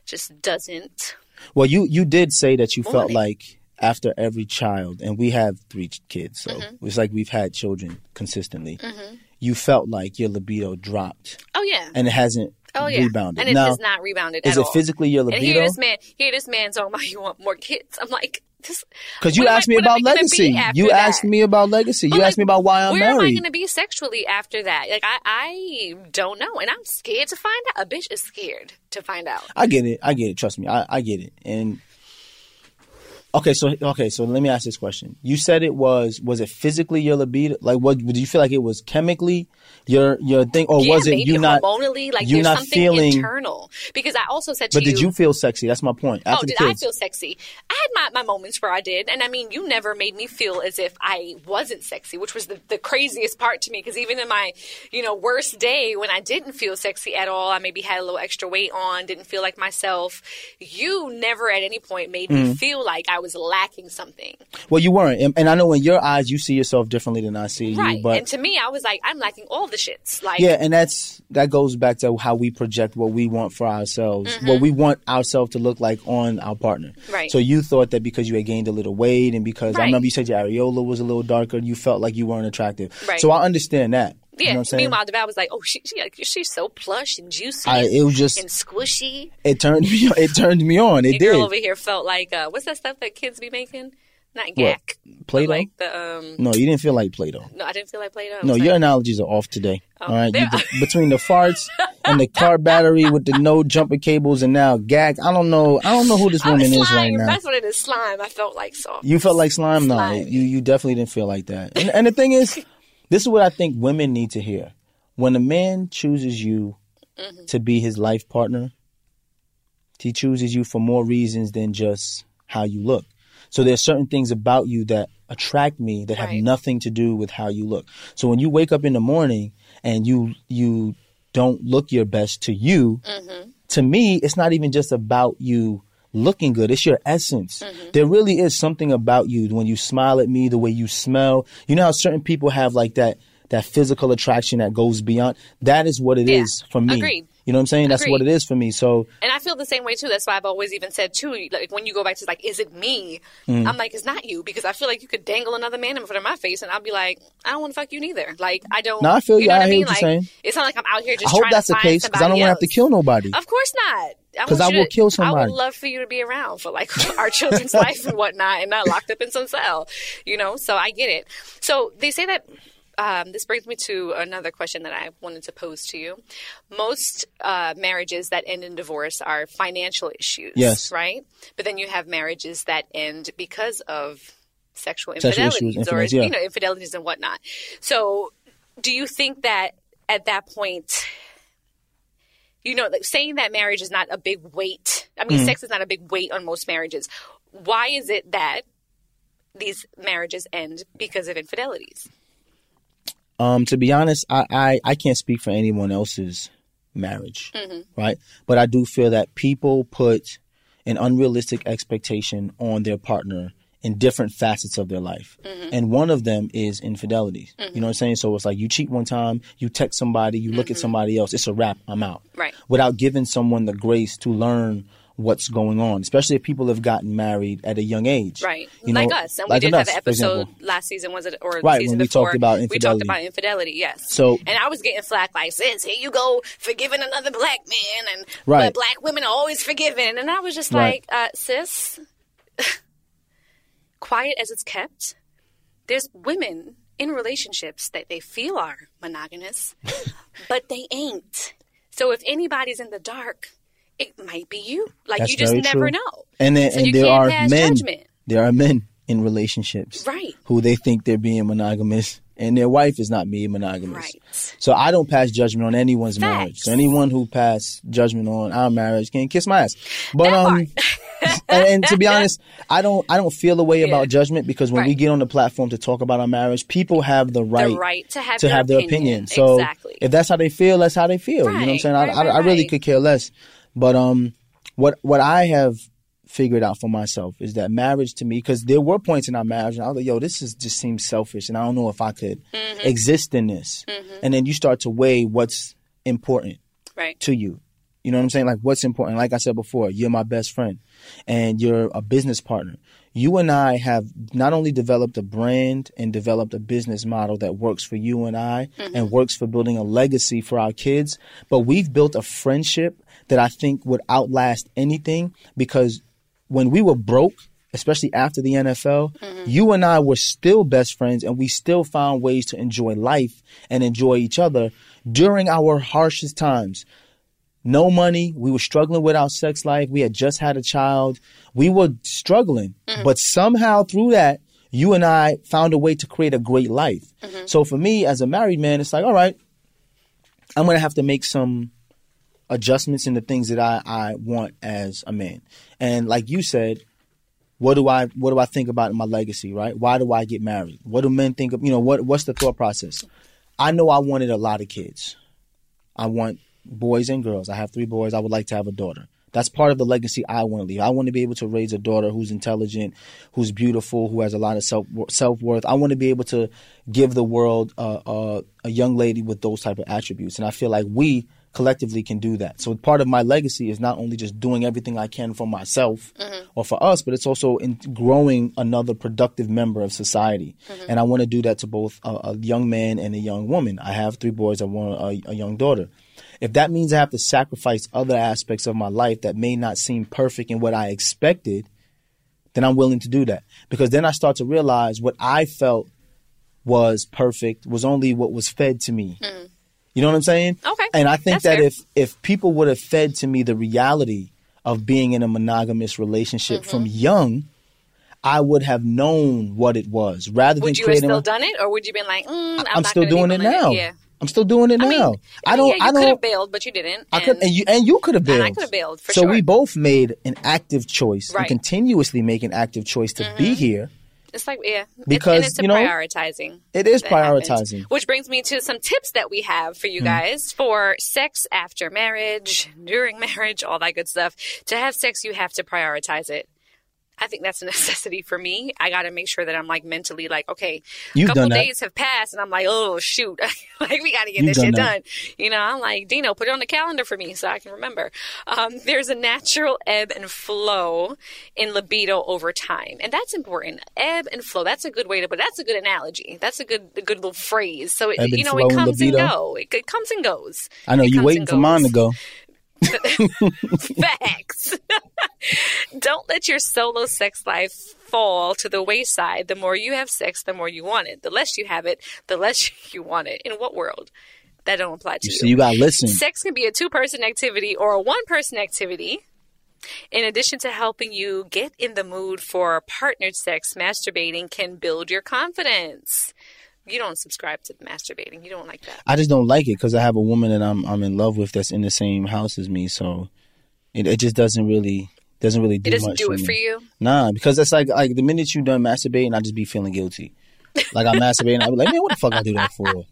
just doesn't. Well, you you did say that you felt like after every child, and we have three kids, so Mm-hmm. it's like we've had children consistently. You felt like your libido dropped, Oh, yeah. and it hasn't Oh yeah, rebounded. and it now, has not rebounded. is it all. physically your libido? And here this man, here this man talking about you want more kids. I'm like, this Because you what am I- asked me about legacy. You asked me about legacy. You asked me about why I'm married. where am I going to be sexually after that? Like I, I don't know, and I'm scared to find out. A bitch is scared to find out. I get it. I get it. Trust me. I, I get it. And okay, so okay, so let me ask this question. You said it was was it physically your libido? Like, what did you feel like it was chemically your your thing, or yeah, was it you not? hormonally? Like you there's not something feeling- internal. Because I also said to But you, did you feel sexy? That's my point. Oh, did the I feel sexy? I had my, my moments where I did. And I mean, you never made me feel as if I wasn't sexy, which was the, the craziest part to me. Because even in my, you know, worst day when I didn't feel sexy at all, I maybe had a little extra weight on, didn't feel like myself. You never at any point made Mm-hmm. me feel like I was lacking something. well, you weren't, and, and I know in your eyes you see yourself differently than I see Right. you. But and to me, I was like, I'm lacking all the shits. Like, yeah, and that's that goes back to how we project what we want for ourselves, what we want ourselves to look like on our partner. Mm-hmm. Right. So you thought that because you had gained a little weight and because I remember you said your areola was a little darker, you felt like you weren't attractive. Right. So I understand that. Yeah. You know what I'm saying? Meanwhile, DeVal was like, oh, she, she, she's so plush and juicy I, it was just and squishy. it turned me it turned me on. It girl did. over here felt like uh, what's that stuff that kids be making? Not gack. but Play-Doh? Like the um. No, you didn't feel like Play-Doh. No, I didn't feel like Play-Doh. No, your like- analogies are off today. all right, the- between the farts and the car battery with the no jumper cables and now gag. I don't know. I don't know who this Oh, woman is right now. That's what it is. Slime. I felt like soft. You felt like slime? No, you you definitely didn't feel like that. And, and the thing is, this is what I think women need to hear. When a man chooses you Mm-hmm. to be his life partner, he chooses you for more reasons than just how you look. So there's certain things about you that attract me that have Right. nothing to do with how you look. So when you wake up in the morning and you you don't look your best to you, Mm-hmm. to me, it's not even just about you looking good. It's your essence. Mm-hmm. There really is something about you when you smile at me, the way you smell. You know how certain people have like that that physical attraction that goes beyond. That is what it is Yeah. for me. Agreed. You know what I'm saying? That's what it is for me. So And I feel the same way too. That's why I've always even said too, like when you go back to like, is it me? Mm. I'm like, it's not you because I feel like you could dangle another man in front of my face and I'll be like, I don't want to fuck you neither. Like I don't. No, I feel you. know I what I hear mean? what you're like, saying. It's not like I'm out here just. I hope that's the case because I don't want to have to kill nobody. Of course not. 'Cause want I will to- kill I would love for you to be around for like our children's life and whatnot, and not locked up in some cell. You know, so I get it. So they say that. Um, this brings me to another question that I wanted to pose to you. Most uh, marriages that end in divorce are financial issues, Yes. right? But then you have marriages that end because of sexual Sexual issues, infidelities or yeah. you know infidelities and whatnot. So, do you think that at that point? You know, like saying that marriage is not a big weight. I Mm. mean, sex is not a big weight on most marriages. Why is it that these marriages end because of infidelities? Um, to be honest, I, I, I can't speak for anyone else's marriage, right? But I do feel that people put an unrealistic expectation on their partner in different facets of their life. Mm-hmm. And one of them is infidelity. You mm-hmm. know what I'm saying? So it's like you cheat one time, you text somebody, you look at mm-hmm. somebody else, it's a wrap, I'm out. Right. Without giving someone the grace to learn what's going on, especially if people have gotten married at a young age. Right, You like know, us, and like we did us, have an episode last season. Was it or Right, season when we before? talked about infidelity. We talked about infidelity. Yes. So- and I was getting flack like, "Sis, here you go, forgiving another black man, and Right. but black women are always forgiven." And I was just Right. like, uh, "Sis, quiet as it's kept, there's women in relationships that they feel are monogamous, but they ain't. So if anybody's in the dark." It might be you. Like That's you just never true. know. And then, So and there are men. judgment. There are men in relationships, Right. Who they think they're being monogamous, and their wife is not being monogamous. Right. So I don't pass judgment on anyone's marriage. So anyone who pass judgment on our marriage can kiss my ass. But That um, and, and to be honest, I don't I don't feel a way Yeah. about judgment because when we get on the platform to talk about our marriage, people have the right, right to have to their have their opinion. opinion. So Exactly. if that's how they feel, that's how they feel. you know what I'm saying? right, I, I, right, I really could care less. But um, what what I have figured out for myself is that marriage to me, because there were points in our marriage, and I was like, "Yo, this is just seems selfish," and I don't know if I could Mm-hmm. exist in this. And then you start to weigh what's important right. to you. You know what I'm saying? Like what's important. Like I said before, you're my best friend and you're a business partner. You and I have not only developed a brand and developed a business model that works for you and I and works for building a legacy for our kids, but we've built a friendship that I think would outlast anything because when we were broke, especially after the NFL, mm-hmm. you and I were still best friends and we still found ways to enjoy life and enjoy each other during our harshest times. No money. We were struggling with our sex life. We had just had a child. We were struggling, mm-hmm. but somehow through that, you and I found a way to create a great life. Mm-hmm. So for me, as a married man, it's like, all right, I'm going to have to make some adjustments in the things that I, I want as a man. And like you said, what do I what do I think about my legacy, right? Why do I get married? What do men think of you know, what what's the thought process? I know I wanted a lot of kids. I want boys and girls. I have three boys. I would like to have a daughter. That's part of the legacy I want to leave. I want to be able to raise a daughter who's intelligent, who's beautiful, who has a lot of self self worth. I want to be able to give the world uh, uh, a young lady with those type of attributes, and I feel like we collectively can do that. So part of my legacy is not only just doing everything I can for myself mm-hmm. or for us, but it's also in growing another productive member of society. Mm-hmm. And I want to do that to both a, a young man and a young woman. I have three boys. I want a, a young daughter. If that means I have to sacrifice other aspects of my life that may not seem perfect in what I expected, then I'm willing to do that. Because then I start to realize what I felt was perfect was only what was fed to me. Mm-hmm. You know what I'm saying? Okay, And I think that's that fair. if if people would have fed to me the reality of being in a monogamous relationship Mm-hmm. from young, I would have known what it was rather Would than you have still done it, or would you been like, mm, I'm, I'm still doing it now. Yeah. I'm still doing it I now. mean, I don't. Yeah, you I could don't. have bailed, but you didn't. I could, and you and you could have and bailed. I could have bailed, for so sure. we both made an active choice Right. Mm-hmm. and continuously make an active choice to be here. It's like yeah, It's- Because, and it's a you know, prioritizing. it is happens. prioritizing. Which brings me to some tips that we have for you Hmm. guys for sex after marriage, during marriage, all that good stuff. To have sex, you have to prioritize it. I think that's a necessity for me. I got to make sure that I'm like mentally like, okay, You've a couple days have passed and I'm like, oh shoot, like we got to get You've this done shit that. done. You know, I'm like, Dino, put it on the calendar for me so I can remember. Um, there's a natural ebb and flow in libido over time, and that's important. Ebb and flow. That's a good way to, but that's a good analogy. That's a good, a good little phrase. So it, you know, it comes and libido. go. It, it comes and goes. I know It you comes waiting for mine to go. Facts. Don't let your solo sex life fall to the wayside. The more you have sex, the more you want it. The less you have it, the less you want it. In what world? That don't apply to You see, you got to listen. Sex can be a two person activity or a one person activity. In addition to helping you get in the mood for partnered sex, masturbating can build your confidence. You don't subscribe to masturbating. You don't like that. I just don't like it because I have a woman that I'm I'm in love with that's in the same house as me. So it, it just doesn't really doesn't really do much. It doesn't do it me. for you. Nah, because it's like like the minute you done masturbating, I just be feeling guilty. Like I'm masturbating, I be like, man, what the fuck I do that for?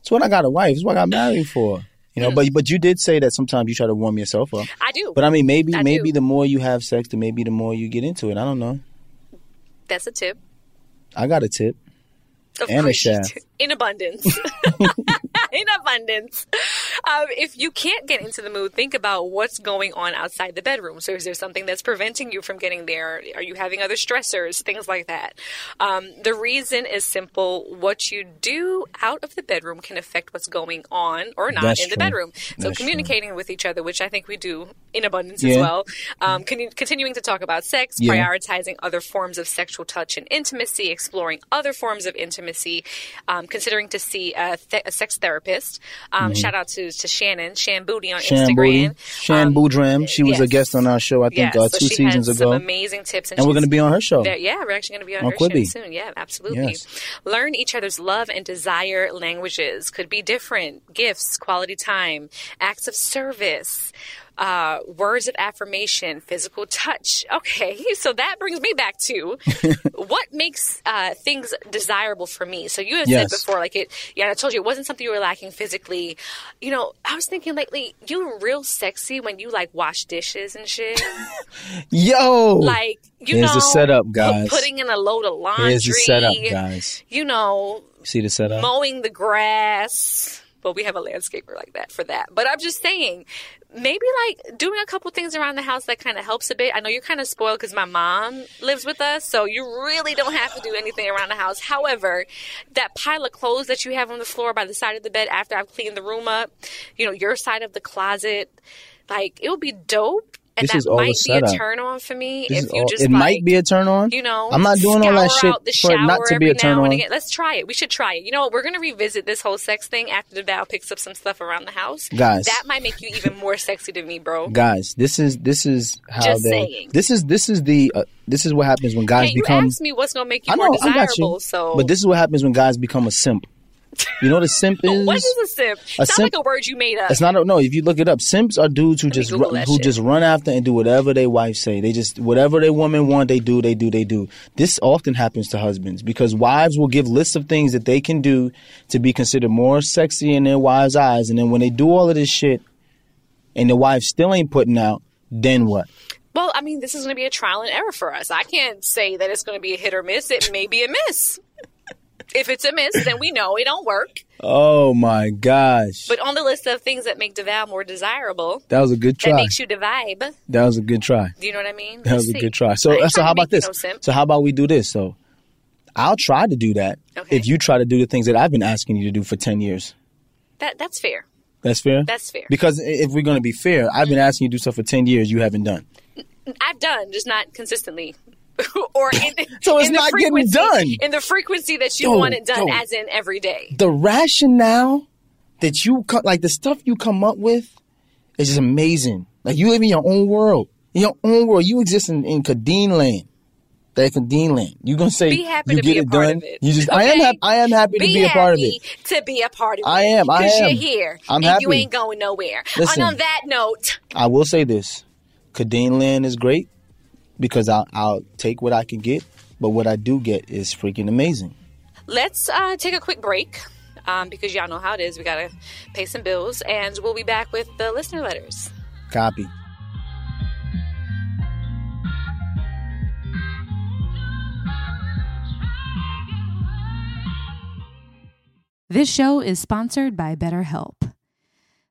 It's what I got a wife. It's what I got married for. You know, but but you did say that sometimes you try to warm yourself up. I do. But I mean, maybe I maybe do. the more you have sex, the maybe the more you get into it. I don't know. That's a tip. I got a tip. Of And a shaft. In abundance. in abundance. Um, if you can't get into the mood, think about what's going on outside the bedroom. So, is there something that's preventing you from getting there? Are you having other stressors? Things like that. Um, the reason is simple. What you do out of the bedroom can affect what's going on or not That's in the true. bedroom. So, That's true. communicating with each other, which I think we do in abundance as well. Um, con- continuing to talk about sex, Yeah. prioritizing other forms of sexual touch and intimacy, exploring other forms of intimacy, um, considering to see a, th- a sex therapist. Um, Shout out to, to Shannon, Shan Booty on Mm-hmm. Booty, Instagram. Shan Um, Boodram. She was a guest on our show, I think, Yes, uh, so two she seasons ago. Some amazing tips, and, and we're going to be on her show. there- yeah, we're actually going to be on, On her Quibi. show soon. Yeah, absolutely. Yes. Learn each other's love and desire languages. Could be different gifts, quality time, acts of service, uh, words of affirmation, physical touch. Okay, so that brings me back to what makes uh, things desirable for me. So you had Yes. said before, like it. Yeah, I told you it wasn't something you were lacking physically. You know, I was thinking lately, you were real sexy when you like wash dishes and shit. Yo! like you Here's know, the setup, guys. putting in a load of laundry. Here's the setup, guys. You know, See the setup? mowing the grass. Well, we have a landscaper like that for that. But I'm just saying, maybe like doing a couple things around the house that kind of helps a bit. I know you're kind of spoiled because my mom lives with us, so you really don't have to do anything around the house. However, that pile of clothes that you have on the floor by the side of the bed after I've cleaned the room up, you know, your side of the closet, like it would be dope. And This that might be a turn on for me This if you all- just it like, might be a turn on. you know, I'm not doing all that shit for not to be a turn on. again. Let's try it. We should try it. You know what? We're going to revisit this whole sex thing after DeVal picks up some stuff around the house. Guys. that might make you even more sexy to me, bro. Guys, this is this is how Just they. saying. This is this is the uh, this is what happens when guys Hey, you become. asked me what's going to make you I know, more I got desirable. you. So, But this is what happens when guys become a simp. You know what a simp is? what is a simp? A Sounds simp- like a word you made up. It's not a, no. If you look it up, simps are dudes who me just run, who shit. just run after and do whatever their wife say. They just whatever their woman want, they do. They do. They do. This often happens to husbands because wives will give lists of things that they can do to be considered more sexy in their wives' eyes, and then when they do all of this shit, and the wife still ain't putting out, then what? Well, I mean, this is going to be a trial and error for us. I can't say that it's going to be a hit or miss. It may be a miss. If it's a miss, then we know it don't work. Oh my gosh, But on the list of things that make DeVal more desirable, that was a good try. that makes you the. That was a good try. Do you know what I mean? That was Let's a see. good try. So, so how about this? no. So, how about we do this? So, I'll try to do that Okay. if you try to do the things that I've been asking you to do for ten years. That that's fair. That's fair. That's fair. Because if we're going to be fair, I've been mm-hmm. asking you to do stuff for ten years. You haven't done. I've done, just not consistently. or in, So it's the not getting done. in the frequency that you Yo, want it done, yo. as in every day. The rationale that you co- like the stuff you come up with is just amazing. Like you live in your own world, in your own world. You exist in, in Kadeen land. that Kadeen Land. You gonna say Be happy you to get be it done? it. You just I am Okay? hap- I am happy to Be be a part of happy it. to be a part of it. I am, I am. you're here. I'm and happy. you ain't going nowhere. Listen. and on that note, I will say this: Kadeen Land is great because I'll I'll take what I can get, but what I do get is freaking amazing. let's uh, take a quick break. Um, because y'all know how it is. We gotta pay some bills, and we'll be back with the listener letters. Copy. This show is sponsored by BetterHelp.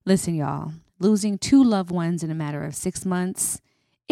Listen, y'all, losing two loved ones in a matter of six months,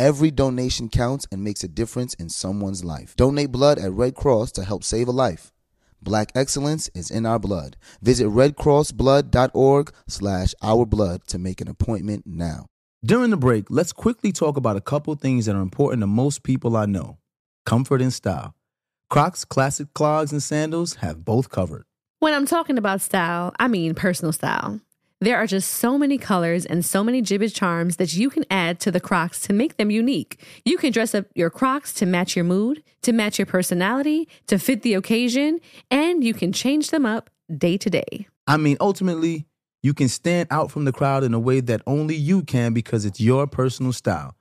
Every donation counts and makes a difference in someone's life. Donate blood at Red Cross to help save a life. Black excellence is in our blood. Visit redcrossblood.org slash ourblood to make an appointment now. During the break, let's quickly talk about a couple things that are important to most people I know comfort and style. Crocs classic clogs and sandals have both covered. When I'm talking about style, I mean personal style. There are just so many colors and so many Jibbitz charms that you can add to the Crocs to make them unique. You can dress up your Crocs to match your mood, to match your personality, to fit the occasion, and you can change them up day to day. I mean, ultimately, you can stand out from the crowd in a way that only you can because it's your personal style.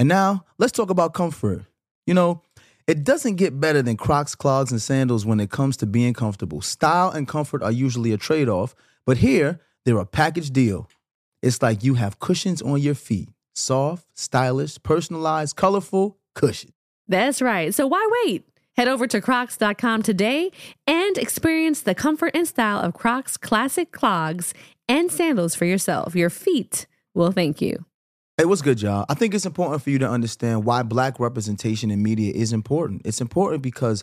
And now, let's talk about comfort. You know, it doesn't get better than Crocs, clogs, and sandals when it comes to being comfortable. Style and comfort are usually a trade off, but here, they're a package deal. It's like you have cushions on your feet soft, stylish, personalized, colorful cushion. That's right. So why wait? Head over to crocs.com today and experience the comfort and style of Crocs classic clogs and sandals for yourself. Your feet will thank you. Hey, what's good, y'all? I think it's important for you to understand why black representation in media is important. It's important because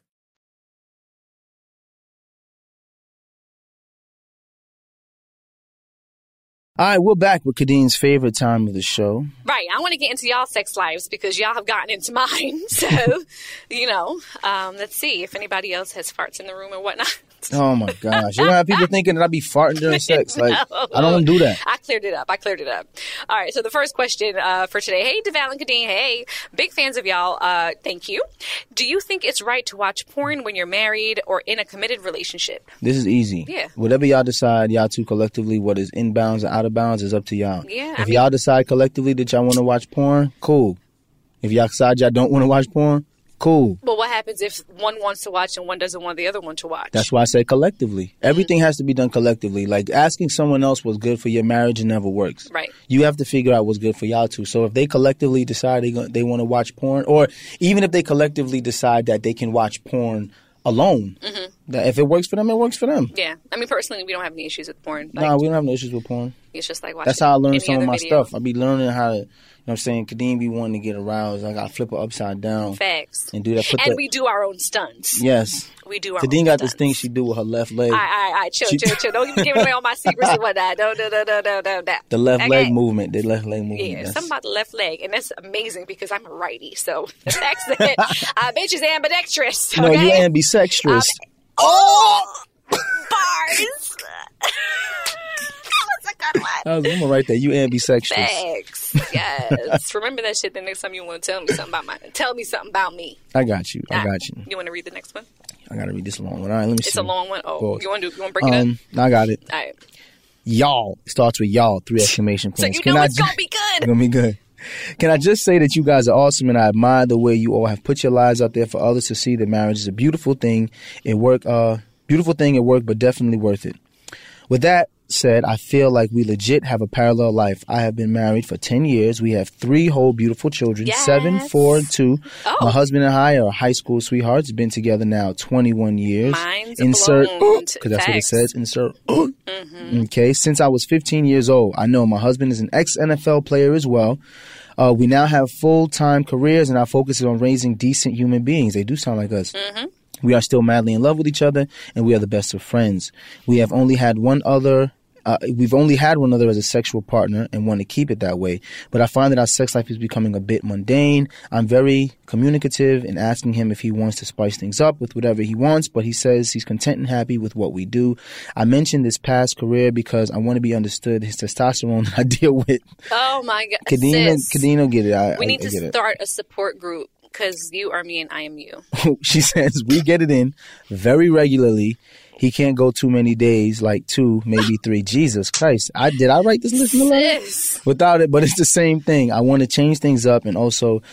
All right, we're back with Kadeen's favorite time of the show. Right. I want to get into y'all sex lives because y'all have gotten into mine. So, you know, um, let's see if anybody else has farts in the room or whatnot. Oh my gosh, you're gonna have people thinking that I be farting during sex. Like No. I don't do that. I cleared it up. I cleared it up. All right. So the first question uh, for today. Hey, DeVal and Kadeen. Hey, big fans of y'all. Uh, thank you. Do you think it's right to watch porn when you're married or in a committed relationship? This is easy. Yeah. Whatever y'all decide, y'all two collectively, what is inbounds and out of of bounds is up to y'all. Yeah, If I mean- y'all decide collectively that y'all want to watch porn, cool. If y'all decide y'all don't want to watch porn, cool. But what happens if one wants to watch and one doesn't want the other one to watch? That's why I say collectively. Mm-hmm. Everything has to be done collectively. Like asking someone else what's good for your marriage never works. Right. You have to figure out what's good for y'all too. So if they collectively decide they go, they want to watch porn, or even if they collectively decide that they can watch porn alone, Mm-hmm. that if it works for them, it works for them. Yeah, I mean, personally, we don't have any issues with porn. Like, nah, we don't have no issues with porn. it's just like watching. That's how I learned some of my video. stuff. I be learning how to, know what I'm saying? Kadeen be wanting to get aroused. I got to flip her upside down Facts. and do that. Put And the, we do our own stunts. yes. We do our. Kadeen got this thing she do with her left leg. All right, all right, all right, chill, She- chill, chill. Don't giving away all my secrets and whatnot. No, no, no, no, no, no, no. the left Okay. leg movement. The left leg movement. Yeah, That's- something about the left leg, and that's amazing because I'm a righty. So the fact that uh, bitch is ambidextrous. No, okay? you ambidextrous. Oh, bars. that was a good. I was, I'm gonna write that. You ambidextrous. Thanks. Yes. Remember that shit the next time you want to tell me something about my tell me something about me. I got you. I got you. You want to read the next one? I gotta read this long one. All right, let me see. It's a long one. Oh, Pause. you want to do you want to break it Um, I got it. All right. Y'all it starts with y'all. Three exclamation points. So you Can know I it's ju- gonna be It's good. gonna be good. Can I just say that you guys are awesome and I admire the way you all have put your lives out there for others to see that marriage is a beautiful thing. It work uh beautiful thing at work, but definitely worth it. With that said, I feel like we legit have a parallel life. I have been married for 10 years. We have three whole beautiful children, Yes. seven, four, and two. Oh. My husband and I are high school sweethearts, been together now 21 years. Mine's Insert, because that's what it says, insert. Mm-hmm. Okay, since I was 15 years old, I know my husband is an ex NFL player as well. Uh, we now have full time careers, and our focus is on raising decent human beings. They do sound like us. Mm-hmm. We are still madly in love with each other, and we are the best of friends. We have only had one other. Uh, we've only had one other as a sexual partner and want to keep it that way. But I find that our sex life is becoming a bit mundane. I'm very communicative in asking him if he wants to spice things up with whatever he wants, but he says he's content and happy with what we do. I mentioned this past career because I want to be understood. His testosterone that I deal with. Oh my god. Kadena, Sis, Kadena get it. I, we need I to get it. start a support group because you are me and I am you. she says we get it in very regularly. He can't go too many days, like two, maybe three. Jesus Christ! I did I write this list in the letter? Sis. without it, but it's the same thing. I want to change things up, and also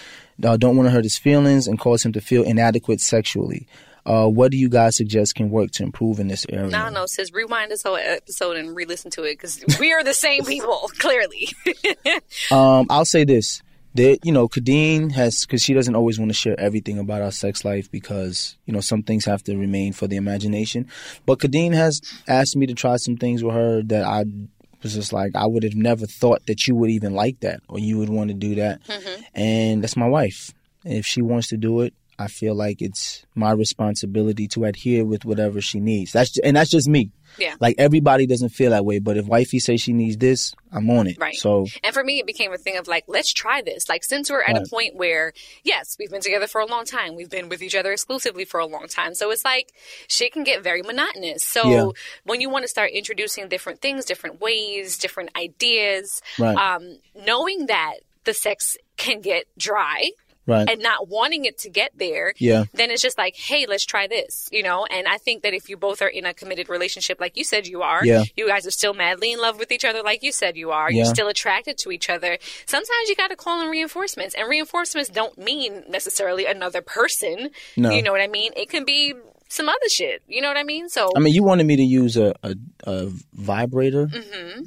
uh, don't want to hurt his feelings and cause him to feel inadequate sexually. Uh, what do you guys suggest can work to improve in this area? No, no, sis. Rewind this whole episode and re-listen to it because we are the same people. Clearly. Um, I'll say this. There, you know, Kadeen has because she doesn't always want to share everything about our sex life because you know some things have to remain for the imagination. But Kadeen has asked me to try some things with her that I was just like I would have never thought that you would even like that or you would want to do that. Mm-hmm. And that's my wife. If she wants to do it, I feel like it's my responsibility to adhere with whatever she needs. That's and that's just me. Yeah. Like everybody doesn't feel that way, but if wifey says she needs this, I'm on it. Right. So And for me, it became a thing of like, let's try this. Like, since we're at a point where, yes, we've been together for a long time, we've been with each other exclusively for a long time. So it's like, shit can get very monotonous. So Yeah. when you want to start introducing different things, different ways, different ideas, Right. um, knowing that the sex can get dry. Right. And not wanting it to get there, Yeah. then it's just like, hey, let's try this, you know? And I think that if you both are in a committed relationship, like you said you are, Yeah. you guys are still madly in love with each other, like you said you are, Yeah. you're still attracted to each other. Sometimes you got to call in reinforcements, and reinforcements don't mean necessarily another person. No. You know what I mean? It can be some other shit. You know what I mean? So, I mean, you wanted me to use a, a, a vibrator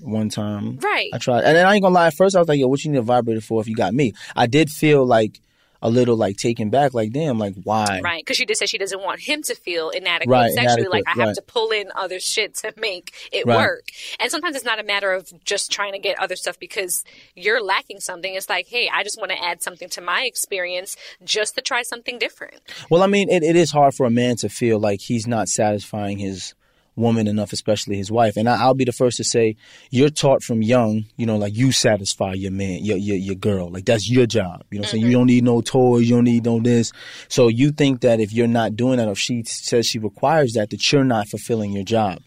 one time. Mm-hmm. Right. I tried. And then I ain't gonna lie, at first I was like, yo, what you need a vibrator for if you got me? I did feel like a little like taken back, like, damn, like, why? Right, because she did say she doesn't want him to feel inadequate Right, sexually. inadequate, like I have right. to pull in other shit to make it Right. work. And sometimes it's not a matter of just trying to get other stuff because you're lacking something. It's like, hey, I just want to add something to my experience just to try something different. Well, I mean, it, it is hard for a man to feel like he's not satisfying his woman enough, especially his wife. And I, I'll be the first to say, you're taught from young, you know, like you satisfy your man, your your, your girl. Like that's your job. You know, I'm saying you mm-hmm. don't need no toys, you don't need no this. So you think that if you're not doing that, if she says she requires that, that you're not fulfilling your job.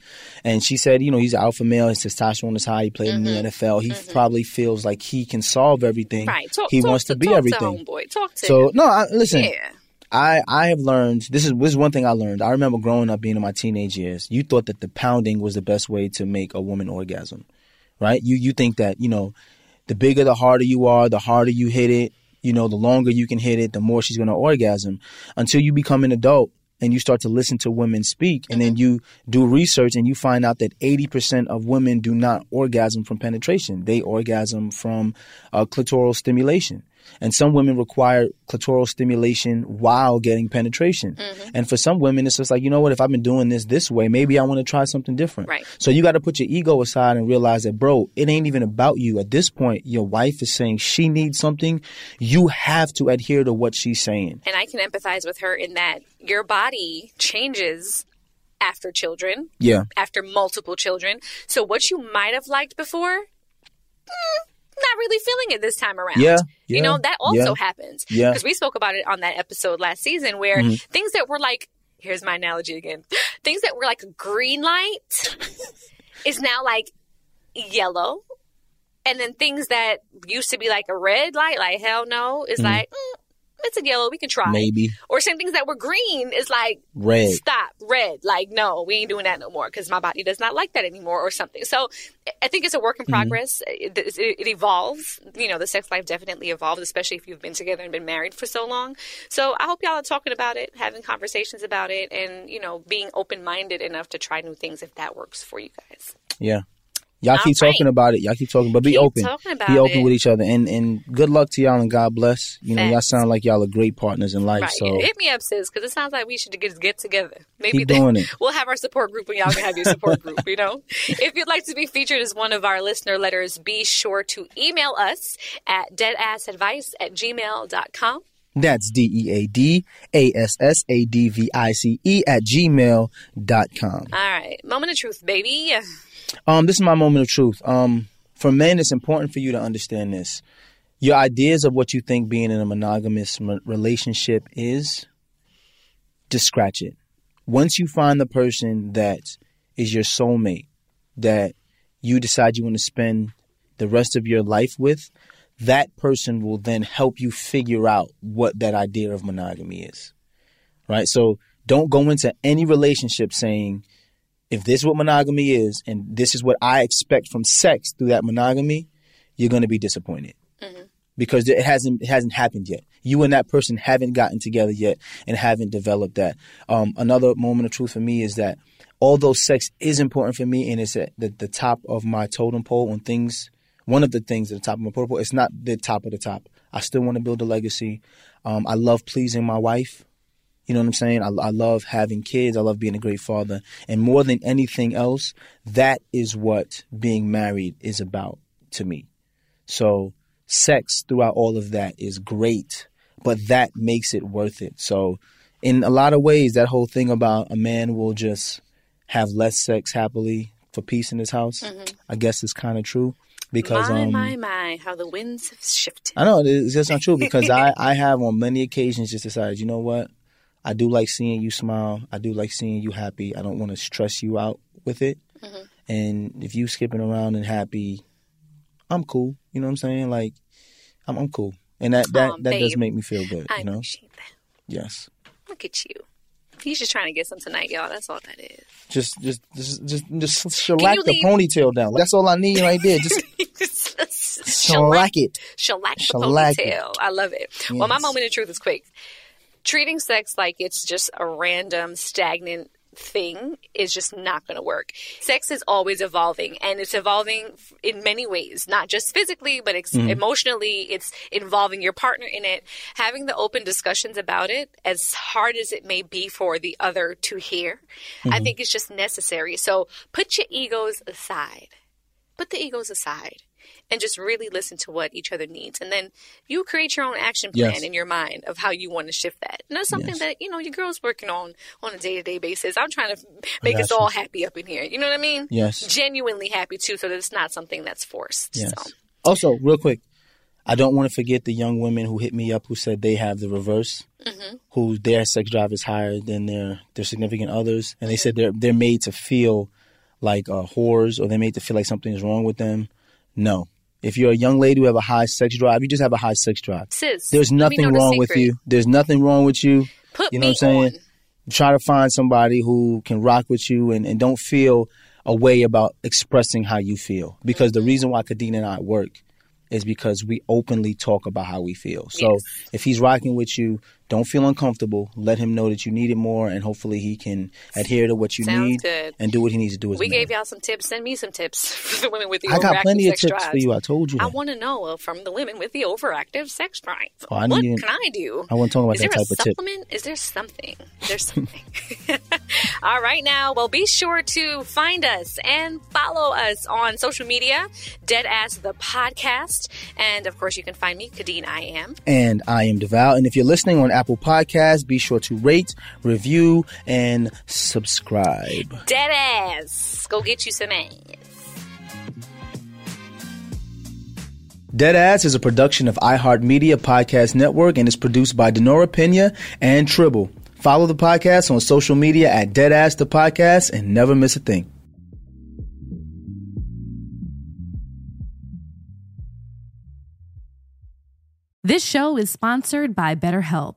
And she said, you know, he's an alpha male, his testosterone is high, he played in the mm-hmm. NFL. He mm-hmm. probably feels like he can solve everything. Right. Talk, he talk wants to, be talk everything. To homeboy. Talk to So him. no, I, listen. Yeah. I I have learned this is this is one thing I learned. I remember growing up being in my teenage years. You thought that the pounding was the best way to make a woman orgasm. right? You you think that you know, the bigger the harder you are, the harder you hit it. You know, the longer you can hit it, the more she's gonna orgasm. Until you become an adult and you start to listen to women speak, and then you do research and you find out that eighty percent of women do not orgasm from penetration; they orgasm from uh, clitoral stimulation. And some women require clitoral stimulation while getting penetration. And for some women, it's just like, you know what, if I've been doing this this way, maybe I want to try something different. Right. So you got to put your ego aside and realize that, bro, it ain't even about you. At this point, your wife is saying she needs something. You have to adhere to what she's saying. And I can empathize with her in that your body changes after children, Yeah. after multiple children. So what you might have liked before, mm, not really feeling it this time around. Yeah, You know, that also yeah, happens. yeah. Because we spoke about it on that episode last season where Mm-hmm. things that were like, here's my analogy again, things that were like a green light is now like yellow. And then things that used to be like a red light, like hell no, is like, mm, it's a yellow, we can try. Mm-hmm. Maybe. Or some things that were green is like, Red. stop, red. Like, no, we ain't doing that no more because my body does not like that anymore or something. So I think it's a work in progress. It, it, it evolves. You know, the sex life definitely evolves, especially if you've been together and been married for so long. So I hope y'all are talking about it, having conversations about it, and, you know, being open minded enough to try new things if that works for you guys. Yeah. Y'all All keep right. talking about it. Y'all keep talking, but be Keep open. talking about be open it. with each other, and and good luck to y'all, and God bless. You know, y'all sound like y'all are great partners in life. Right. So Hit me up, sis, because it sounds like we should get, get together. Maybe Keep doing it. we'll have our support group and y'all can have your support group, you know? If you'd like to be featured as one of our listener letters, be sure to email us at deadassadvice at gmail.com. that's D E A D A S S A D V I C E at gmail dot com. All right. Moment of truth, baby. Um, this is my moment of truth. Um, for men, it's important for you to understand this. Your ideas of what you think being in a monogamous relationship is, just scratch it. Once you find the person that is your soulmate, that you decide you want to spend the rest of your life with, that person will then help you figure out what that idea of monogamy is. Right? So don't go into any relationship saying, if this is what monogamy is and this is what I expect from sex through that monogamy, you're going to be disappointed because it hasn't it hasn't happened yet. You and that person haven't gotten together yet and haven't developed that. Um, another moment of truth for me is that although sex is important for me and it's at the, the top of my totem pole on things, one of the things at the top of my totem pole, it's not the top of the top. I still want to build a legacy. Um, I love pleasing my wife. You know what I'm saying? I, I love having kids. I love being a great father. And more than anything else, that is what being married is about to me. So sex throughout all of that is great, but that makes it worth it. So in a lot of ways, that whole thing about a man will just have less sex happily for peace in his house, I guess is kind of true because my, um, my, my, how the winds have shifted. I know it's just not true because I, I have on many occasions just decided, you know what? I do like seeing you smile. I do like seeing you happy. I don't want to stress you out with it. Mm-hmm. And if you skipping around and happy, I'm cool. You know what I'm saying? Like, I'm I'm cool. And that that, Aw, that does make me feel good. I You know? appreciate that. Yes. Look at you. He's just trying to get some tonight, y'all. That's all that is. Just just just just just shellac the leave- ponytail down. That's all I need right there. Just shellac it. shellac the Shellac it. ponytail. I love it. Well, my moment of truth is quick. Treating sex like it's just a random, stagnant thing is just not going to work. Sex is always evolving, and it's evolving in many ways, not just physically, but ex- mm-hmm. emotionally. It's involving your partner in it. Having the open discussions about it, as hard as it may be for the other to hear, I mm-hmm. think it's just necessary. So put your egos aside put the egos aside and just really listen to what each other needs and then you create your own action plan Yes. in your mind of how you want to shift that and that's something Yes. that you know your girl's working on on a day-to-day basis i'm trying to make us you. all happy up in here you know what i mean Yes. genuinely happy too so that it's not something that's forced Yes. so Also, real quick, I don't want to forget the young women who hit me up who said they have the reverse, Mm-hmm. who their sex drive is higher than their their significant others, and they said they're they're made to feel like uh, whores or they're made to feel like something is wrong with them. No, if you're a young lady who have a high sex drive, you just have a high sex drive. sis There's nothing the wrong with you. There's nothing wrong with you. put You know me what I'm saying? on Try to find somebody who can rock with you and, and don't feel a way about expressing how you feel. Because the mm-hmm. reason why Kadena and I work is because we openly talk about how we feel. So Yes. if he's rocking with you, don't feel uncomfortable. Let him know that you need it more, and hopefully he can adhere to what you Sounds need good. and do what he needs to do. As well. We man. gave y'all some tips. Send me some tips for the women with the overactive. I got plenty of tips drives. for you. I told you. I want to know uh, from the women with the overactive sex drive. Oh, I what can I do? I want to talk about Is that type of tip. supplement? Is there something? There's something. All right, now, well, be sure to find us and follow us on social media, Deadass the Podcast. And of course, you can find me, Kadeen I Am. and I am DeVal. And if you're listening on Apple Podcasts, be sure to rate, review, and subscribe. Deadass. Go get you some ass. Deadass is a production of iHeartMedia Podcast Network and is produced by Denora Pena and Tribble. Follow the podcast on social media at Deadass the Podcast and never miss a thing. This show is sponsored by BetterHelp.